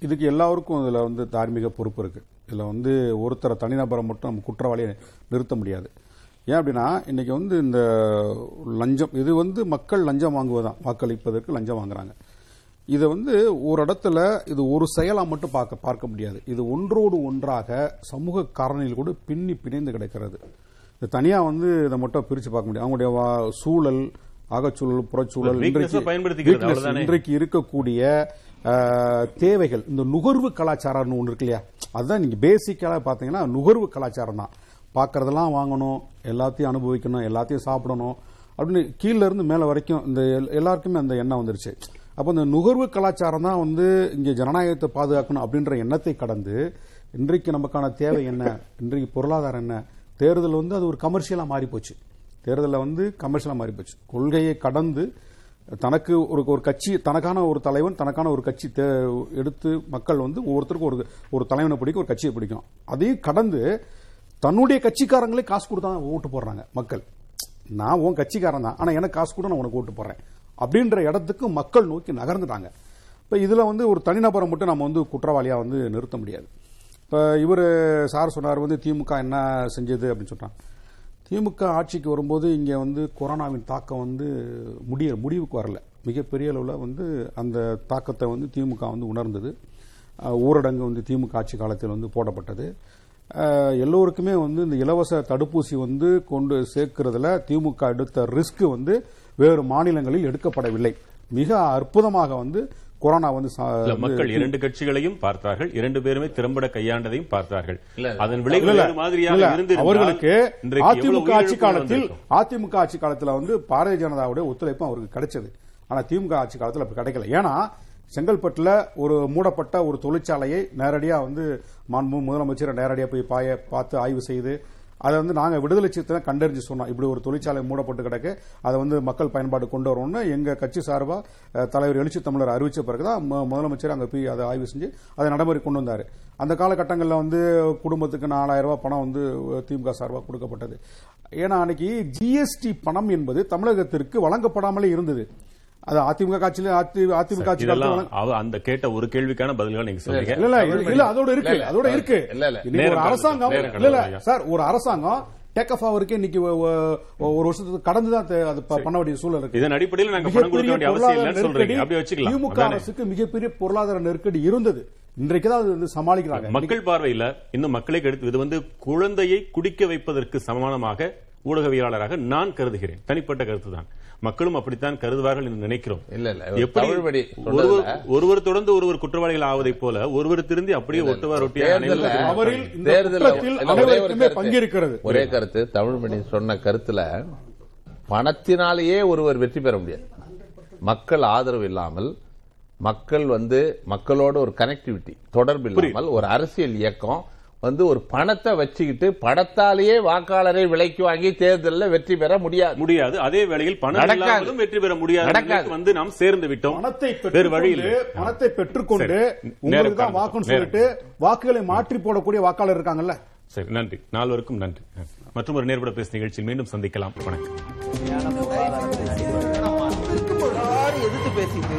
இதுக்கு எல்லாருக்கும் இதுல வந்து தார்மீக பொறுப்பு இருக்கு. இதுல வந்து ஒருத்தரை தனிநபரை மட்டும் நம்ம குற்றவாளியை நிறுத்த முடியாது. ஏன் அப்படின்னா இன்னைக்கு வந்து இந்த லஞ்சம் இது வந்து மக்கள் லஞ்சம் வாங்குவதுதான் வாக்களிப்பதற்கு லஞ்சம் வாங்குறாங்க. இதை வந்து ஒரு இடத்துல இது ஒரு செயலா மட்டும் பார்க்க பார்க்க முடியாது. இது ஒன்றோடு ஒன்றாக சமூக காரணியில் கூட பின்னி பிணைந்து கிடக்கிறது. இது தனியா வந்து இதை மட்டும் பிரிச்சு பார்க்க முடியாது. அவங்களுடைய சூழல் அகச்சூழல் புறச்சூழல் இன்றைக்கு இருக்கக்கூடிய தேவைகள். இந்த நுகர்வு கலாச்சாரம்னு ஒன்று இருக்கு இல்லையா? அதுதான் நீங்க பேசிக்காக பார்த்தீங்கன்னா நுகர்வு கலாச்சாரம் தான். பார்க்கறதெல்லாம் வாங்கணும் எல்லாத்தையும் அனுபவிக்கணும் எல்லாத்தையும் சாப்பிடணும். அப்படின்னு கீழ இருந்து மேல வரைக்கும் இந்த எல்- எல்லாருக்குமே அந்த எண்ணம் வந்துருச்சு. அப்போ இந்த நுகர்வு கலாச்சாரம் தான் வந்து இங்கே ஜனநாயகத்தை பாதுகாக்கணும் அப்படின்ற எண்ணத்தை கடந்து இன்றைக்கு நமக்கான தேவை என்ன? இன்றைக்கு பொருளாதாரம் என்ன? தேர்தல் வந்து அது ஒரு கமர்ஷியலா மாறி போச்சு தேர்தலில் வந்து கமர்ஷியலாக மாறி போச்சு. கொள்கையை கடந்து தனக்கு ஒரு ஒரு கட்சி தனக்கான ஒரு தலைவன் தனக்கான ஒரு கட்சி தே- எடுத்து மக்கள் வந்து ஒவ்வொருத்தருக்கும் ஒரு ஒரு தலைவனை பிடிக்கும் ஒரு கட்சியை பிடிக்கும். அதையும் கடந்து தன்னுடைய கட்சிக்காரங்களே காசு கொடுத்தா தான் ஓட்டு போடுறாங்க மக்கள். நான் உன் கட்சிக்காரன் தான். ஆனால் எனக்கு காசு கூட நான் உனக்கு ஓட்டு போடுறேன். அப்படின்ற இடத்துக்கு மக்கள் நோக்கி நகர்ந்துட்டாங்க. இப்போ இதில் வந்து ஒரு தனிநபரை மட்டும் நம்ம வந்து குற்றவாளியாக வந்து நிறுத்த முடியாது. இப்போ இவர் சார் சொன்னார் வந்து திமுக என்ன செஞ்சது அப்படின்னு சொன்னாங்க திமுக ஆட்சிக்கு வரும்போது இங்கே வந்து கொரோனாவின் தாக்கம் வந்து முடிய முடிவுக்கு வரல. மிகப்பெரிய அளவில் வந்து அந்த தாக்கத்தை வந்து திமுக வந்து உணர்ந்தது. ஊரடங்கு வந்து திமுக ஆட்சி காலத்தில் வந்து போடப்பட்டது. எல்லோருக்குமே வந்து இந்த இலவச தடுப்பூசி வந்து கொண்டு சேர்க்கிறதுல திமுக எடுத்த ரிஸ்க் வந்து வேறு மாநிலங்களில் எடுக்கப்படவில்லை. மிக அற்புதமாக வந்து கொரோனா வந்து மக்கள் இரண்டு கட்சிகளையும் பார்த்தார்கள் இரண்டு பேருமே திறம்பட கையாண்டதையும் பார்த்தார்கள். அதன் விளைவு மாதிரியாக அவர்களுக்கு அதிமுக ஆட்சி காலத்தில். அதிமுக ஆட்சி காலத்துல வந்து பாரதிய ஜனதாவுடைய ஒத்துழைப்பு அவருக்கு கிடைச்சது. ஆனா திமுக ஆட்சி காலத்துல அப்படி கிடைக்கல. ஏன்னா செங்கல்பட்டுல ஒரு மூடப்பட்ட ஒரு தொழிற்சாலையை நேரடியா வந்து மாண்பு முதலமைச்சர் நேரடியா போய் பாய பார்த்து ஆய்வு செய்து அதை வந்து நாங்கள் விடுதலை சிறுத்தை கண்டறிஞ்சு சொன்னோம். இப்படி ஒரு தொழிற்சாலை மூடப்பட்டு கிடக்கு. அதை வந்து மக்கள் பயன்பாடு கொண்டு வரணும்னு எங்க கட்சி சார்பாக தலைவர் எழுச்சி தமிழர் அறிவிச்ச பிறகுதான் தான் முதலமைச்சர் அங்கே போய் அதை ஆய்வு செஞ்சு அதை நடைமுறை கொண்டு வந்தார். அந்த காலகட்டங்களில் வந்து குடும்பத்துக்கு நாலாயிரம் ரூபாய் பணம் வந்து திமுக சார்பாக கொடுக்கப்பட்டது. ஏன்னா அன்னைக்கு ஜிஎஸ்டி பணம் என்பது தமிழகத்திற்கு வழங்கப்படாமலே இருந்தது. அது அதிமுக காட்சியில அதி- அதிமுக அவ- அந்த கேட்ட ஒரு கேள்விக்கான பதில்கள் நீங்க சொல்றீங்க. இல்ல இல்ல அதோட இருக்கு. அதோட இருக்கு. இல்ல, இல்ல. இன்னைக்கு ஒரு அரசாங்கம் இல்ல இல்ல சார் ஒரு அரசாங்கம் டேக் ஆஃப் ஆவருக்கு இன்னைக்கு ஒரு வருஷத்துக்கு கடந்து தான் அது பண்ண வேண்டிய சூழல் இருக்கு. இதன் அடிப்படையில் நாங்க பணம் கொடுக்க வேண்டிய அவசியம் இல்லைன்னு சொல்றீங்க. அப்படி வச்சுக்கலாம். திமுக? அரசுக்கு மிகப்பெரிய பொருளாதார நெருக்கடி இருந்தது. இன்றைக்கு தான் அது வந்து சமாளிக்கிறாங்க. மக்கள் பார்வையில இன்னும் மக்களை கெடுத்து இது வந்து குழந்தையை குடிக்க வைப்பதற்கு சமானமாக ஊடகவியலாளராக நான் கருதுகிறேன். தனிப்பட்ட கருத்து தான் மக்களும் அப்படித்தான் கருதுவார்கள் என்று நினைக்கிறோம். இல்ல, இல்ல. எப்படி ஒருவர் தொடர்ந்து ஒருவர் குற்றவாளிகள் ஆவதைப் போல ஒருவர் திருந்தி அப்படியே ஒட்டுவார் ஒட்டியார் தேர்தல்ல- அனைவரும் அவரில் இந்த தேர்தல்ல- குற்றத்தில் இல்ல, ஒரே ஒரு அனைவருக்குமே கருத்து. பங்கு இருக்கிறது ஒரே கருத்து. தமிழ்மணி சொன்ன கருத்துல பணத்தினாலேயே ஒருவர் வெற்றி பெற முடியாது. மக்கள் ஆதரவு இல்லாமல் மக்கள் வந்து மக்களோட ஒரு கனெக்டிவிட்டி தொடர்பு இல்லாமல் ஒரு அரசியல் இயக்கம் வந்து ஒரு பணத்தை வச்சுக்கிட்டு பணத்தாலேயே வாக்காளரை விலைக்கு வாங்கி தேர்தலில் வெற்றி பெற முடியாது. முடியாது. அதே வேளையில் பணம் வெற்றி பெற முடியாது. வந்து நாம் சேர்ந்து விட்டோம். பணத்தை வேறு வழி இல்லை பெற்றுக்கொண்டு பணத்தை பெற்றுக்கொண்டு. உங்களுக்கு தான் வாக்குன்னு. சொல்லிட்டு வாக்குகளை மாற்றி போடக்கூடிய வாக்காளர் இருக்காங்கல்ல? சரி நன்றி. நால்வருக்கும் நன்றி. மற்றும் ஒரு நேர்பட பேசு நிகழ்ச்சியில் மீண்டும் சந்திக்கலாம். வணக்கம். எதிர்த்து பேசிட்டு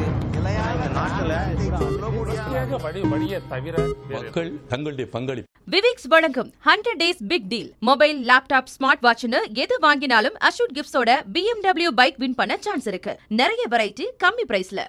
மக்கள் தங்களுடைய பங்களிப்பு. விவிக்ஸ் வழங்கும் hundred days big deal mobile laptop smart வாட்ச்னு எது வாங்கினாலும் அஷூட் கிஃப்ட்ஸோட பிஎம்டபிள்யூ பைக் வின் பண்ண சான்ஸ் இருக்கு. நிறைய வெரைட்டி கம்மி பிரைஸ்ல